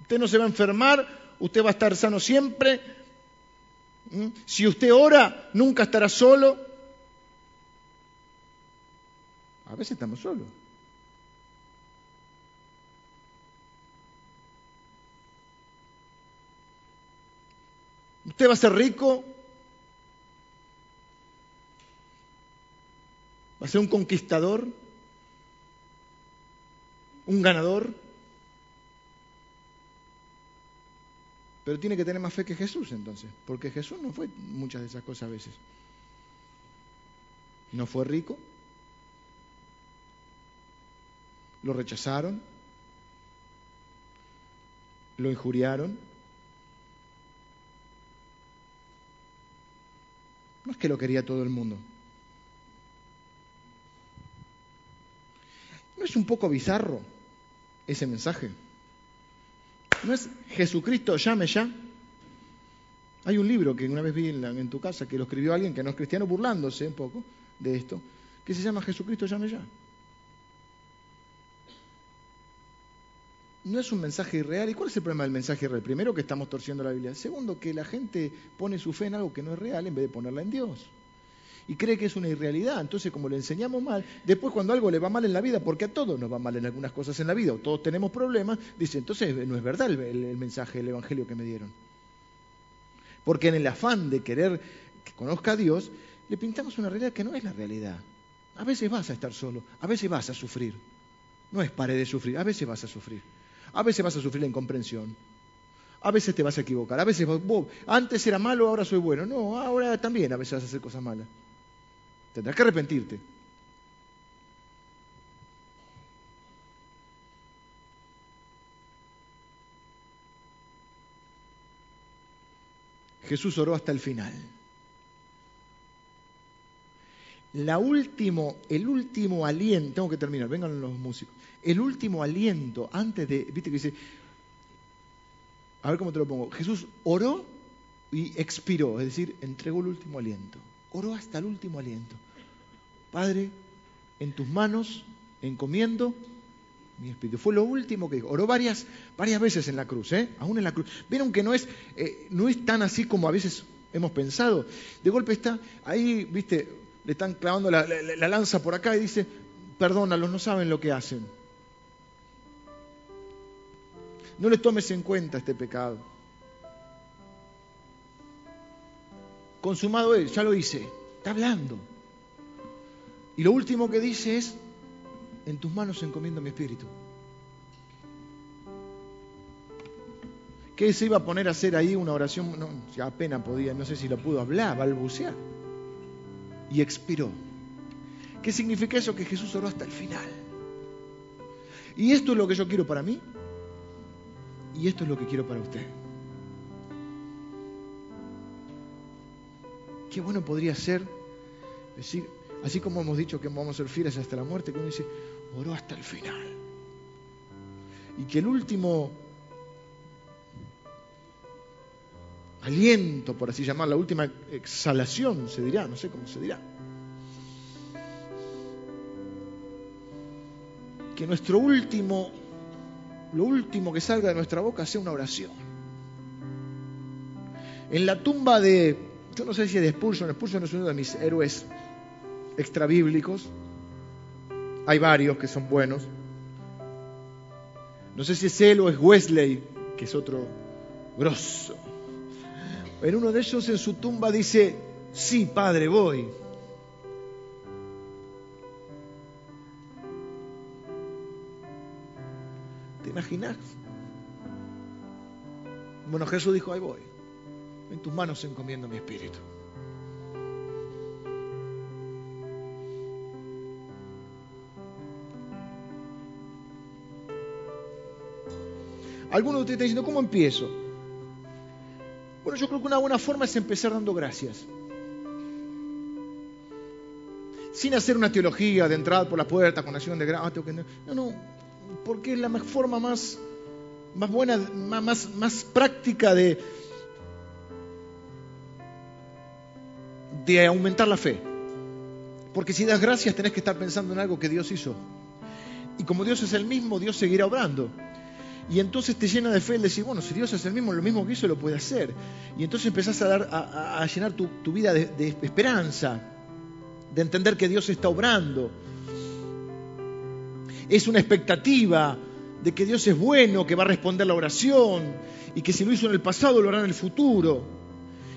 Usted no se va a enfermar, usted va a estar sano siempre. ¿Mm? Si usted ora, nunca estará solo. A veces estamos solos. Usted va a ser rico, va a ser un conquistador, un ganador, pero tiene que tener más fe que Jesús entonces, porque Jesús no fue muchas de esas cosas a veces. No fue rico, lo rechazaron, lo injuriaron, No es que lo quería todo el mundo. ¿No es un poco bizarro ese mensaje? ¿No es Jesucristo llame ya? Hay un libro que una vez vi en, tu casa que lo escribió alguien que no es cristiano burlándose un poco de esto, que se llama Jesucristo llame ya. No es un mensaje irreal. ¿Y cuál es el problema del mensaje irreal? Primero, que estamos torciendo la Biblia. Segundo, que la gente pone su fe en algo que no es real en vez de ponerla en Dios. Y cree que es una irrealidad. Entonces, como le enseñamos mal, después cuando algo le va mal en la vida, porque a todos nos va mal en algunas cosas en la vida, o todos tenemos problemas, dice, entonces no es verdad el, mensaje, el evangelio que me dieron. Porque en el afán de querer que conozca a Dios, le pintamos una realidad que no es la realidad. A veces vas a estar solo, a veces vas a sufrir. No es pare de sufrir, a veces vas a sufrir. A veces vas a sufrir la incomprensión. A veces te vas a equivocar. A veces antes era malo, ahora soy bueno. No, ahora también a veces vas a hacer cosas malas. Tendrás que arrepentirte. Jesús oró hasta el final. La el último aliento, tengo que terminar, vengan los músicos el último aliento antes de, viste que dice, a ver cómo te lo pongo, Jesús oró y expiró, es decir, entregó el último aliento, oró hasta el último aliento. Padre, en tus manos encomiendo mi espíritu. Fue lo último que dijo. Oró varias, varias veces en la cruz, ¿eh? aún en la cruz. Vieron que no es, eh, no es tan así como a veces hemos pensado. De golpe está ahí, viste, le están clavando la, la lanza por acá y dice, perdónalos, no saben lo que hacen. No le tomes en cuenta este pecado. Consumado es, ya lo hice. Está hablando. Y lo último que dice es, en tus manos encomiendo mi espíritu. ¿Qué se iba a poner a hacer ahí una oración? No, apenas podía, no sé si lo pudo hablar, balbucear. Y expiró. ¿Qué significa eso? Que Jesús oró hasta el final. Y esto es lo que yo quiero para mí y esto es lo que quiero para usted. Qué bueno podría ser decir, así como hemos dicho que vamos a ser fieles hasta la muerte, que uno dice, oró hasta el final. Y que el último aliento, por así llamar, la última exhalación, se dirá, no sé cómo se dirá. Que nuestro último lo último que salga de nuestra boca sea una oración. En la tumba de, yo no sé si es de Spurgeon, Spurgeon es uno de mis héroes extrabíblicos, hay varios que son buenos. No sé si es él o es Wesley, que es otro grosso. En uno de ellos en su tumba dice, sí, padre, voy. imaginas? Bueno, Jesús dijo, ahí voy. En tus manos encomiendo mi espíritu. Algunos de ustedes están diciendo, ¿cómo empiezo? Yo creo que una buena forma es empezar dando gracias. sin hacer una teología de entrada por la puerta con acción de gracia. No, no, porque es la forma más, más buena, más, más práctica de, de aumentar la fe. Porque si das gracias tenés que estar pensando en algo que Dios hizo. Y como Dios es el mismo, Dios seguirá obrando. Y entonces te llena de fe el decir, bueno, si Dios es el mismo, lo mismo que hizo lo puede hacer. Y entonces empezás a, dar, a, llenar tu, vida de, de esperanza, de entender que Dios está obrando. Es una expectativa de que Dios es bueno, que va a responder la oración y que si lo hizo en el pasado lo hará en el futuro.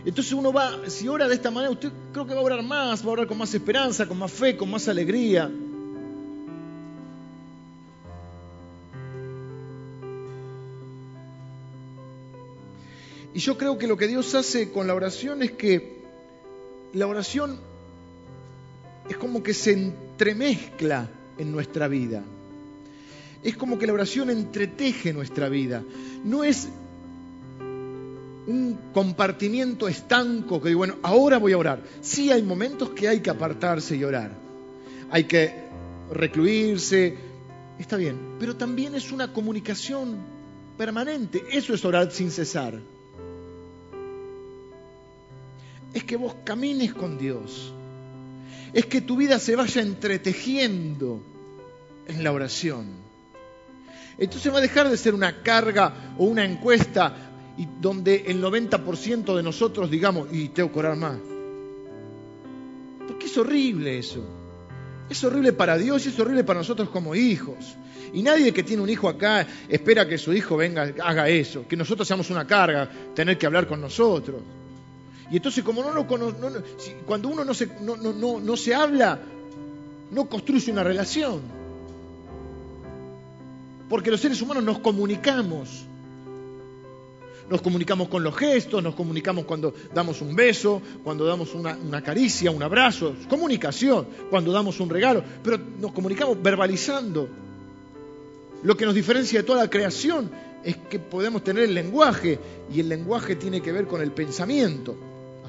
Entonces uno va, si ora de esta manera, usted creo que va a orar más, va a orar con más esperanza, con más fe, con más alegría. Y yo creo que lo que Dios hace con la oración es que la oración es como que se entremezcla en nuestra vida. Es como que la oración entreteje nuestra vida. No es un compartimiento estanco que digo, bueno, ahora voy a orar. Sí hay momentos que hay que apartarse y orar. Hay que recluirse, está bien, pero también es una comunicación permanente. Eso es orar sin cesar. Es que vos camines con Dios. Es que tu vida se vaya entretejiendo en la oración. Entonces va a dejar de ser una carga o una encuesta y donde el 90% de nosotros digamos, y tengo que orar más. Porque es horrible eso. Es horrible para Dios y es horrible para nosotros como hijos. Y nadie que tiene un hijo acá espera que su hijo venga, haga eso, que nosotros seamos una carga, tener que hablar con nosotros. Y entonces como no cuando uno no se, habla, no construye una relación. Porque los seres humanos nos comunicamos nos comunicamos con los gestos, nos comunicamos cuando damos un beso, cuando damos una, caricia, un abrazo, comunicación, cuando damos un regalo, pero nos comunicamos verbalizando. Lo que nos diferencia de toda la creación es que podemos tener el lenguaje y el lenguaje tiene que ver con el pensamiento.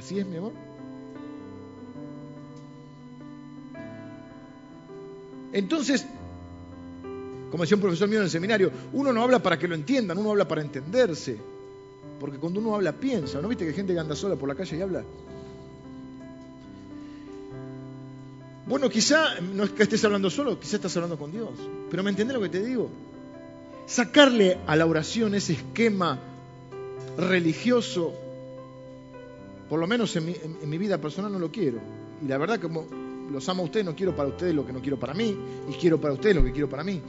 ¿Así es, mi amor? Entonces, como decía un profesor mío en el seminario, uno no habla para que lo entiendan, uno habla para entenderse. Porque cuando uno habla, piensa. ¿No viste que hay gente que anda sola por la calle y habla? Bueno, quizá no es que estés hablando solo, quizá estás hablando con Dios. Pero ¿me entiendes lo que te digo? Sacarle a la oración ese esquema religioso, por lo menos en mi, vida personal no lo quiero. Y la verdad, como los amo a ustedes, no quiero para ustedes lo que no quiero para mí, y quiero para ustedes lo que quiero para mí.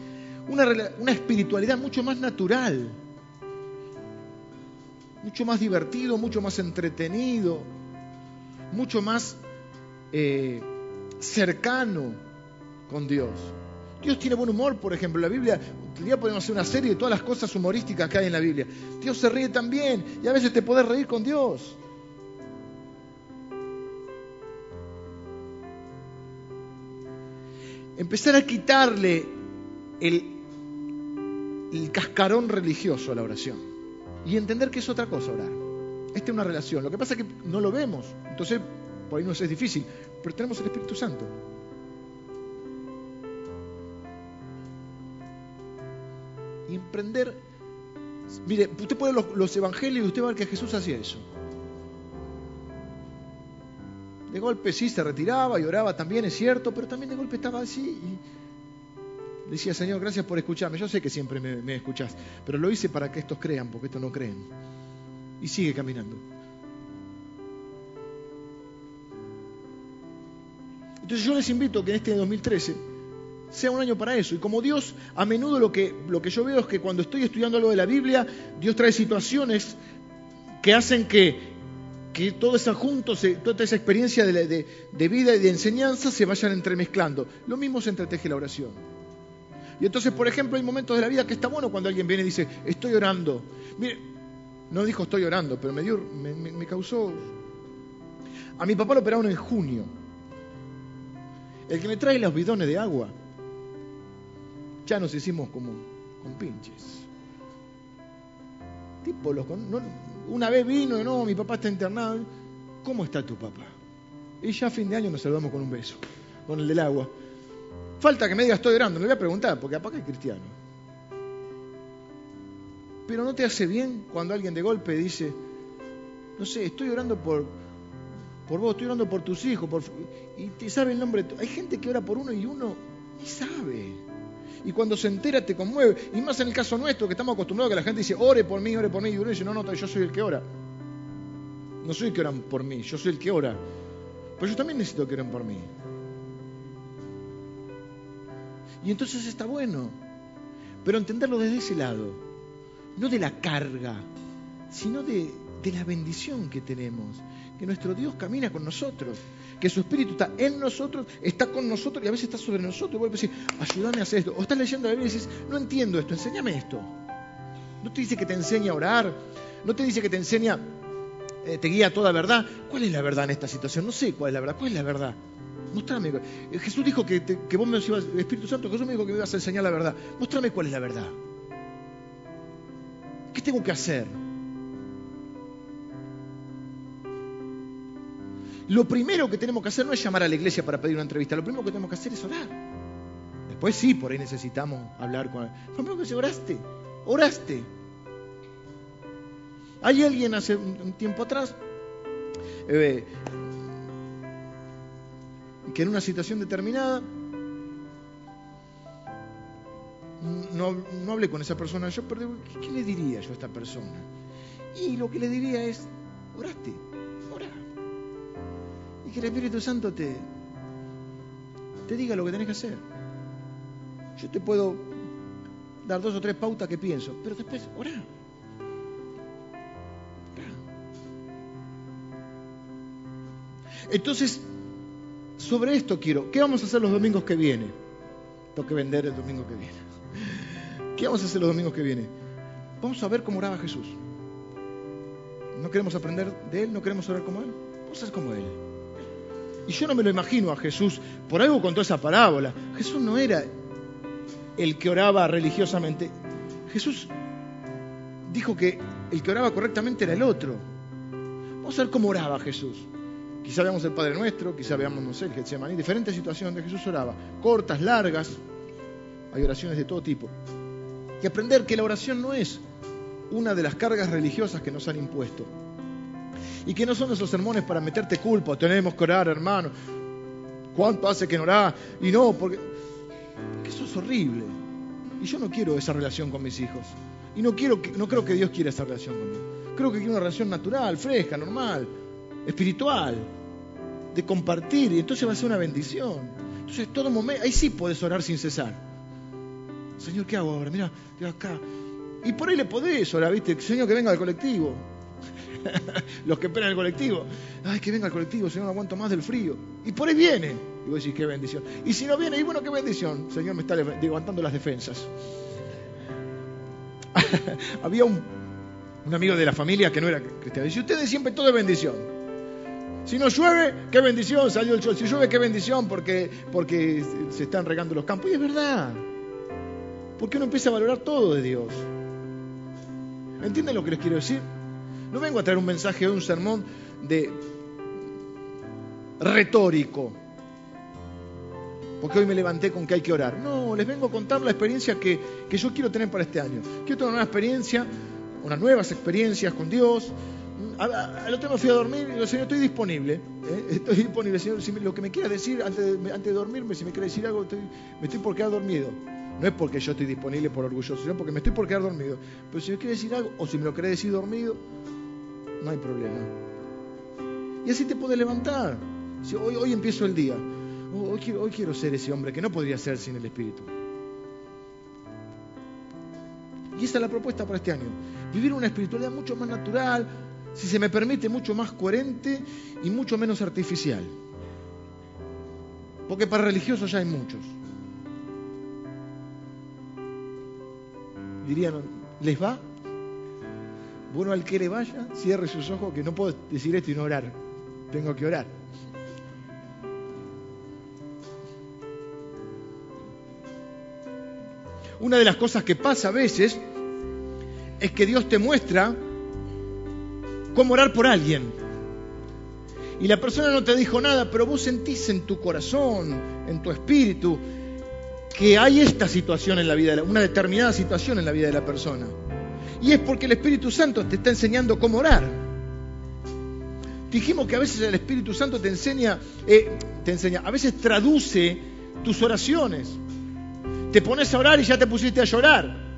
Una, una espiritualidad mucho más natural mucho más divertido, mucho más entretenido, mucho más eh, cercano con Dios. Dios tiene buen humor, por ejemplo. La Biblia, un día podemos hacer una serie de todas las cosas humorísticas que hay en la Biblia. Dios se ríe también y a veces te podés reír con Dios. Empezar a quitarle el, el cascarón religioso a la oración y entender que es otra cosa orar. Esta es una relación. Lo que pasa es que no lo vemos, entonces por ahí nos es difícil, pero tenemos el Espíritu Santo. Y emprender, mire, usted puede los, los evangelios y usted va a ver que Jesús hacía eso. De golpe sí se retiraba y oraba también, es cierto, pero también de golpe estaba así y decía, Señor, gracias por escucharme. Yo sé que siempre me, me escuchás, pero lo hice para que estos crean, porque estos no creen. Y sigue caminando. Entonces yo les invito que en este 2013 sea un año para eso. Y como Dios, a menudo lo que, lo que yo veo es que cuando estoy estudiando algo de la Biblia, Dios trae situaciones que hacen que, que todo ese junto, toda esa experiencia de, de vida y de enseñanza se vayan entremezclando. Lo mismo se entreteje la oración. Y entonces, por ejemplo, hay momentos de la vida que está bueno cuando alguien viene y dice, estoy orando. Mire, no dijo estoy orando, pero me, dio, me, causó... A mi papá lo operaron en junio. El que me trae los bidones de agua, ya nos hicimos como con pinches. Tipo, los, una vez vino y no, mi papá está internado. ¿Cómo está tu papá? Y ya a fin de año nos saludamos con un beso. con el del agua. Falta que me diga estoy orando, le voy a preguntar, porque aparte es cristiano. Pero no te hace bien cuando alguien de golpe dice, no sé, estoy orando por, por vos, estoy orando por tus hijos, y te sabe el nombre. Hay gente que ora por uno y uno ni sabe. Y cuando se entera te conmueve. Y más en el caso nuestro, que estamos acostumbrados a que la gente dice, ore por mí, ore por mí. Y uno dice, no, no, yo soy el que ora. No soy el que oran por mí, yo soy el que ora. Pero yo también necesito que oren por mí. Y entonces está bueno. Pero entenderlo desde ese lado. No de la carga, sino de, de la bendición que tenemos. Que nuestro Dios camina con nosotros. Que su Espíritu está en nosotros, está con nosotros y a veces está sobre nosotros. Y a decir, ayúdame a hacer esto. O estás leyendo la Biblia y dices, no entiendo esto, enséñame esto. No te dice que te enseña a orar. No te dice que te enseña, eh, te guía a toda verdad. ¿Cuál es la verdad en esta situación? No sé cuál es la verdad. ¿Cuál es la verdad? Mostrame. Jesús dijo que, que vos me ibas, Espíritu Santo, Jesús me dijo que me ibas a enseñar la verdad. Mostrame cuál es la verdad. ¿Qué tengo que hacer? Lo primero que tenemos que hacer no es llamar a la iglesia para pedir una entrevista, lo primero que tenemos que hacer es orar. Después sí, por ahí necesitamos hablar con. Lo primero que se oraste, oraste. Hay alguien hace un tiempo atrás eh, que en una situación determinada no, no, hablé con esa persona yo, pero ¿qué le diría yo a esta persona? Y lo que le diría es, oraste que el Espíritu Santo te, te diga lo que tenés que hacer. Yo te puedo dar dos o tres pautas que pienso, pero después orá. Entonces, sobre esto quiero, ¿qué vamos a hacer los domingos que vienen? Tengo que vender el domingo que viene. ¿Qué vamos a hacer los domingos que vienen? Vamos a ver cómo oraba Jesús. ¿No queremos aprender de Él? ¿No queremos orar como Él? Vamos a ser como Él. Y yo no me lo imagino a Jesús, por algo contó esa parábola. Jesús no era el que oraba religiosamente. Jesús dijo que el que oraba correctamente era el otro. Vamos a ver cómo oraba Jesús. Quizá veamos el Padre Nuestro, quizá veamos, no sé, el Getsemaní, diferentes situaciones donde Jesús oraba, cortas, largas, hay oraciones de todo tipo. Y aprender que la oración no es una de las cargas religiosas que nos han impuesto y que no son esos sermones para meterte culpa, tenemos que orar, hermano. ¿Cuánto hace que no orás? Y no, porque, eso es horrible. Y yo no quiero esa relación con mis hijos. Y no, quiero no creo que Dios quiera esa relación conmigo. Creo que quiere una relación natural, fresca, normal, espiritual, de compartir. Y entonces va a ser una bendición. Entonces, todo momento, ahí sí puedes orar sin cesar. Señor, ¿qué hago ahora? Mira, acá. Y por ahí le podés orar, ¿viste? Señor, que venga al colectivo. los que esperan el colectivo. Ay, que venga el colectivo, Señor, no aguanto más del frío. Y por ahí viene. Y vos decís, qué bendición. Y si no viene, y bueno, qué bendición. Señor, me está levantando las defensas. Había un, amigo de la familia que no era cristiano. Dice, ustedes siempre todo es bendición. Si no llueve, qué bendición, salió el sol. Si llueve, qué bendición, porque, porque se están regando los campos. Y es verdad. Porque uno empieza a valorar todo de Dios. ¿Entienden lo que les quiero decir? No vengo a traer un mensaje o un sermón de retórico, porque hoy me levanté con que hay que orar. No, les vengo a contar la experiencia que, yo quiero tener para este año. Quiero tener una experiencia, unas nuevas experiencias con Dios. Al otro me fui a dormir y le Señor, estoy disponible. ¿eh? Estoy disponible, Señor. Si lo que me quiera decir antes de, antes de dormirme, si me quiere decir algo, me estoy por quedar dormido. No es porque yo estoy disponible por orgulloso, sino porque me estoy por quedar dormido. Pero si me quiere decir algo, o si me lo quiere decir dormido, no hay problema. Y así te puedes levantar. Si hoy, empiezo el día. Hoy quiero, hoy quiero ser ese hombre que no podría ser sin el Espíritu. Y esa es la propuesta para este año. Vivir una espiritualidad mucho más natural, si se me permite, mucho más coherente y mucho menos artificial. Porque para religiosos ya hay muchos. Dirían, ¿les va? Bueno, al que le vaya, cierre sus ojos, que no puedo decir esto y no orar. Tengo que orar. Una de las cosas que pasa a veces es que Dios te muestra cómo orar por alguien. y la persona no te dijo nada, pero vos sentís en tu corazón, en tu espíritu, que hay esta situación en la vida, una determinada situación en la vida de la persona. Y es porque el Espíritu Santo te está enseñando cómo orar. Dijimos que a veces el Espíritu Santo te enseña, eh, te enseña, a veces traduce tus oraciones. Te pones a orar y ya te pusiste a llorar.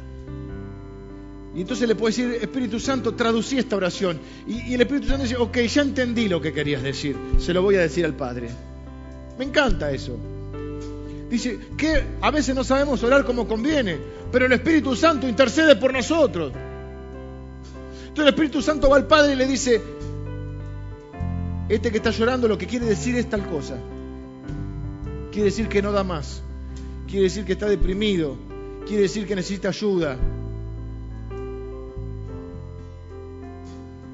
Y entonces le puedes decir, Espíritu Santo, traducí esta oración. Y, el Espíritu Santo dice, ok, ya entendí lo que querías decir. Se lo voy a decir al Padre. Me encanta eso. Dice que a veces no sabemos orar como conviene, pero el Espíritu Santo intercede por nosotros. Entonces el Espíritu Santo va al Padre y le dice, este que está llorando lo que quiere decir es tal cosa. Quiere decir que no da más. Quiere decir que está deprimido. Quiere decir que necesita ayuda.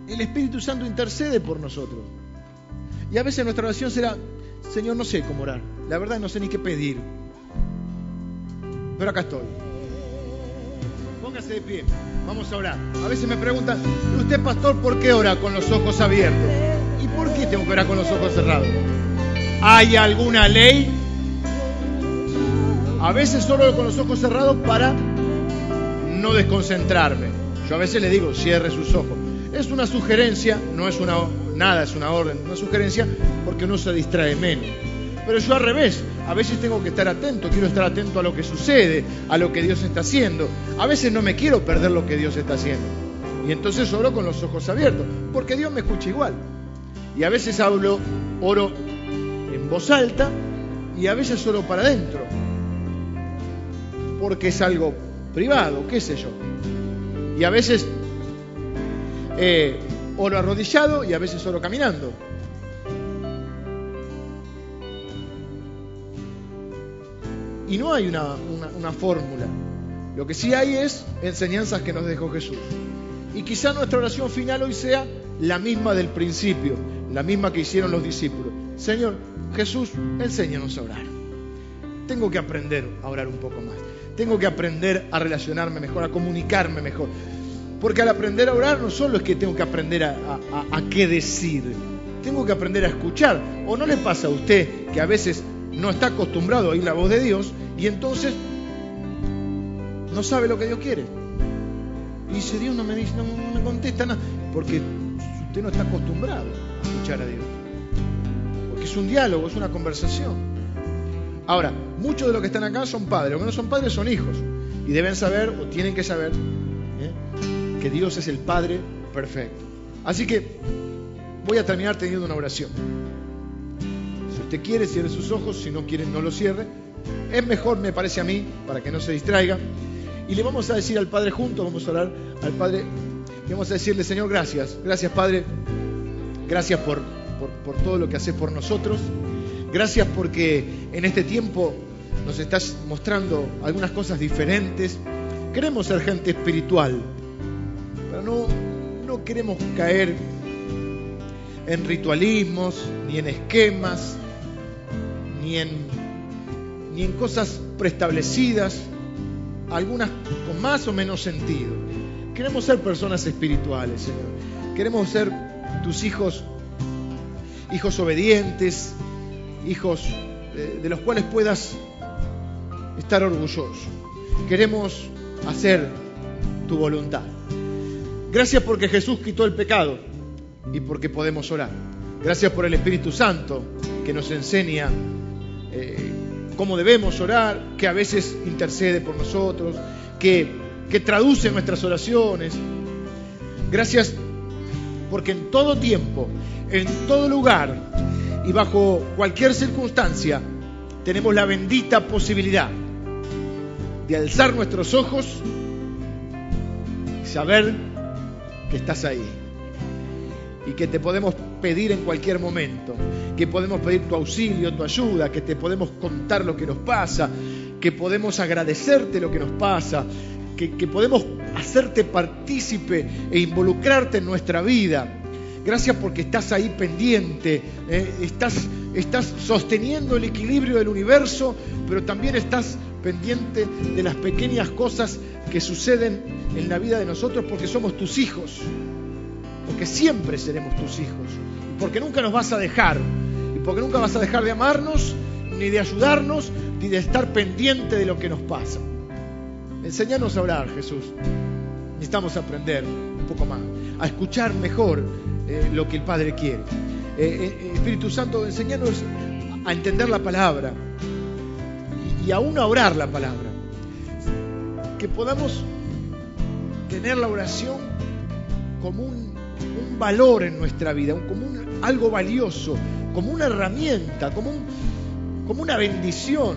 el Espíritu Santo intercede por nosotros. Y a veces nuestra oración será, Señor, no sé cómo orar. La verdad no sé ni qué pedir. Pero acá estoy. Póngase de pie. Vamos a orar. A veces me preguntan, ¿usted pastor por qué ora con los ojos abiertos? ¿Y por qué tengo que orar con los ojos cerrados? ¿Hay alguna ley? A veces solo con los ojos cerrados para no desconcentrarme. Yo a veces le digo, cierre sus ojos. Es una sugerencia, no es una nada, es una orden, una sugerencia porque uno se distrae menos. Pero yo al revés, a veces tengo que estar atento, quiero estar atento a lo que sucede, a lo que Dios está haciendo. A veces no me quiero perder lo que Dios está haciendo. Y entonces oro con los ojos abiertos, porque Dios me escucha igual. Y a veces hablo, oro en voz alta y a veces oro para adentro, porque es algo privado, qué sé yo. Y a veces eh, oro arrodillado y a veces oro caminando. Y no hay una, una fórmula. Lo que sí hay es enseñanzas que nos dejó Jesús. Y quizá nuestra oración final hoy sea la misma del principio, la misma que hicieron los discípulos. Señor, Jesús, enséñanos a orar. Tengo que aprender a orar un poco más. Tengo que aprender a relacionarme mejor, a comunicarme mejor. Porque al aprender a orar no solo es que tengo que aprender a, qué decir, tengo que aprender a escuchar. ¿O no le pasa a usted que a veces no está acostumbrado a oír la voz de Dios y entonces no sabe lo que Dios quiere? Y dice, Dios no me dice, no, me contesta nada, porque usted no está acostumbrado a escuchar a Dios. Porque es un diálogo, es una conversación. Ahora, muchos de los que están acá son padres, o que no son padres son hijos, y deben saber o tienen que saber que Dios es el Padre perfecto. Así que voy a terminar teniendo una oración. Usted quiere, cierre sus ojos, si no quiere, no lo cierre. Es mejor, me parece a mí, para que no se distraiga. Y le vamos a decir al Padre juntos, vamos a orar al Padre, y vamos a decirle, Señor, gracias. Gracias, Padre. Gracias por, por, todo lo que haces por nosotros. Gracias porque en este tiempo nos estás mostrando algunas cosas diferentes. Queremos ser gente espiritual, no, no queremos caer en ritualismos, ni en esquemas, ni en, ni en cosas preestablecidas, algunas con más o menos sentido. Queremos ser personas espirituales, Señor. Queremos ser tus hijos, hijos obedientes, hijos de, de los cuales puedas estar orgulloso. Queremos hacer tu voluntad. Gracias porque Jesús quitó el pecado y porque podemos orar. Gracias por el Espíritu Santo que nos enseña eh, cómo debemos orar, que a veces intercede por nosotros, que, que traduce nuestras oraciones. Gracias porque en todo tiempo, en todo lugar y bajo cualquier circunstancia tenemos la bendita posibilidad de alzar nuestros ojos y saber que estás ahí y que te podemos pedir en cualquier momento, que podemos pedir tu auxilio, tu ayuda, que te podemos contar lo que nos pasa, que podemos agradecerte lo que nos pasa, que, podemos hacerte partícipe e involucrarte en nuestra vida. Gracias porque estás ahí pendiente, eh, estás, estás sosteniendo el equilibrio del universo, pero también estás pendiente de las pequeñas cosas que suceden en la vida de nosotros porque somos tus hijos, porque siempre seremos tus hijos. Porque nunca nos vas a dejar, porque nunca vas a dejar de amarnos, ni de ayudarnos, ni de estar pendiente de lo que nos pasa. Enseñanos a orar, Jesús. Necesitamos aprender un poco más, a escuchar mejor eh, lo que el Padre quiere. Eh, eh, Espíritu Santo, enseñanos a entender la palabra y, y aún a orar la palabra. Que podamos tener la oración como un, valor en nuestra vida, como algo valioso, como una herramienta, como, un, como una bendición,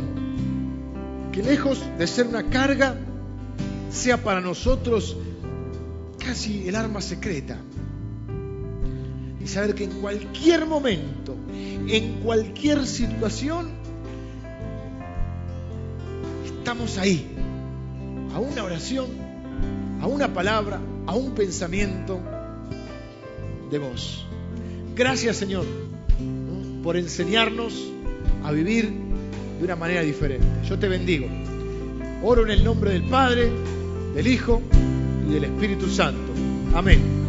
que lejos de ser una carga, sea para nosotros casi el arma secreta. Y saber que en cualquier momento, en cualquier situación, estamos ahí, a una oración, a una palabra, a un pensamiento de vos. Gracias Señor por enseñarnos a vivir de una manera diferente. Yo te bendigo. Oro en el nombre del Padre, del Hijo y del Espíritu Santo. Amén.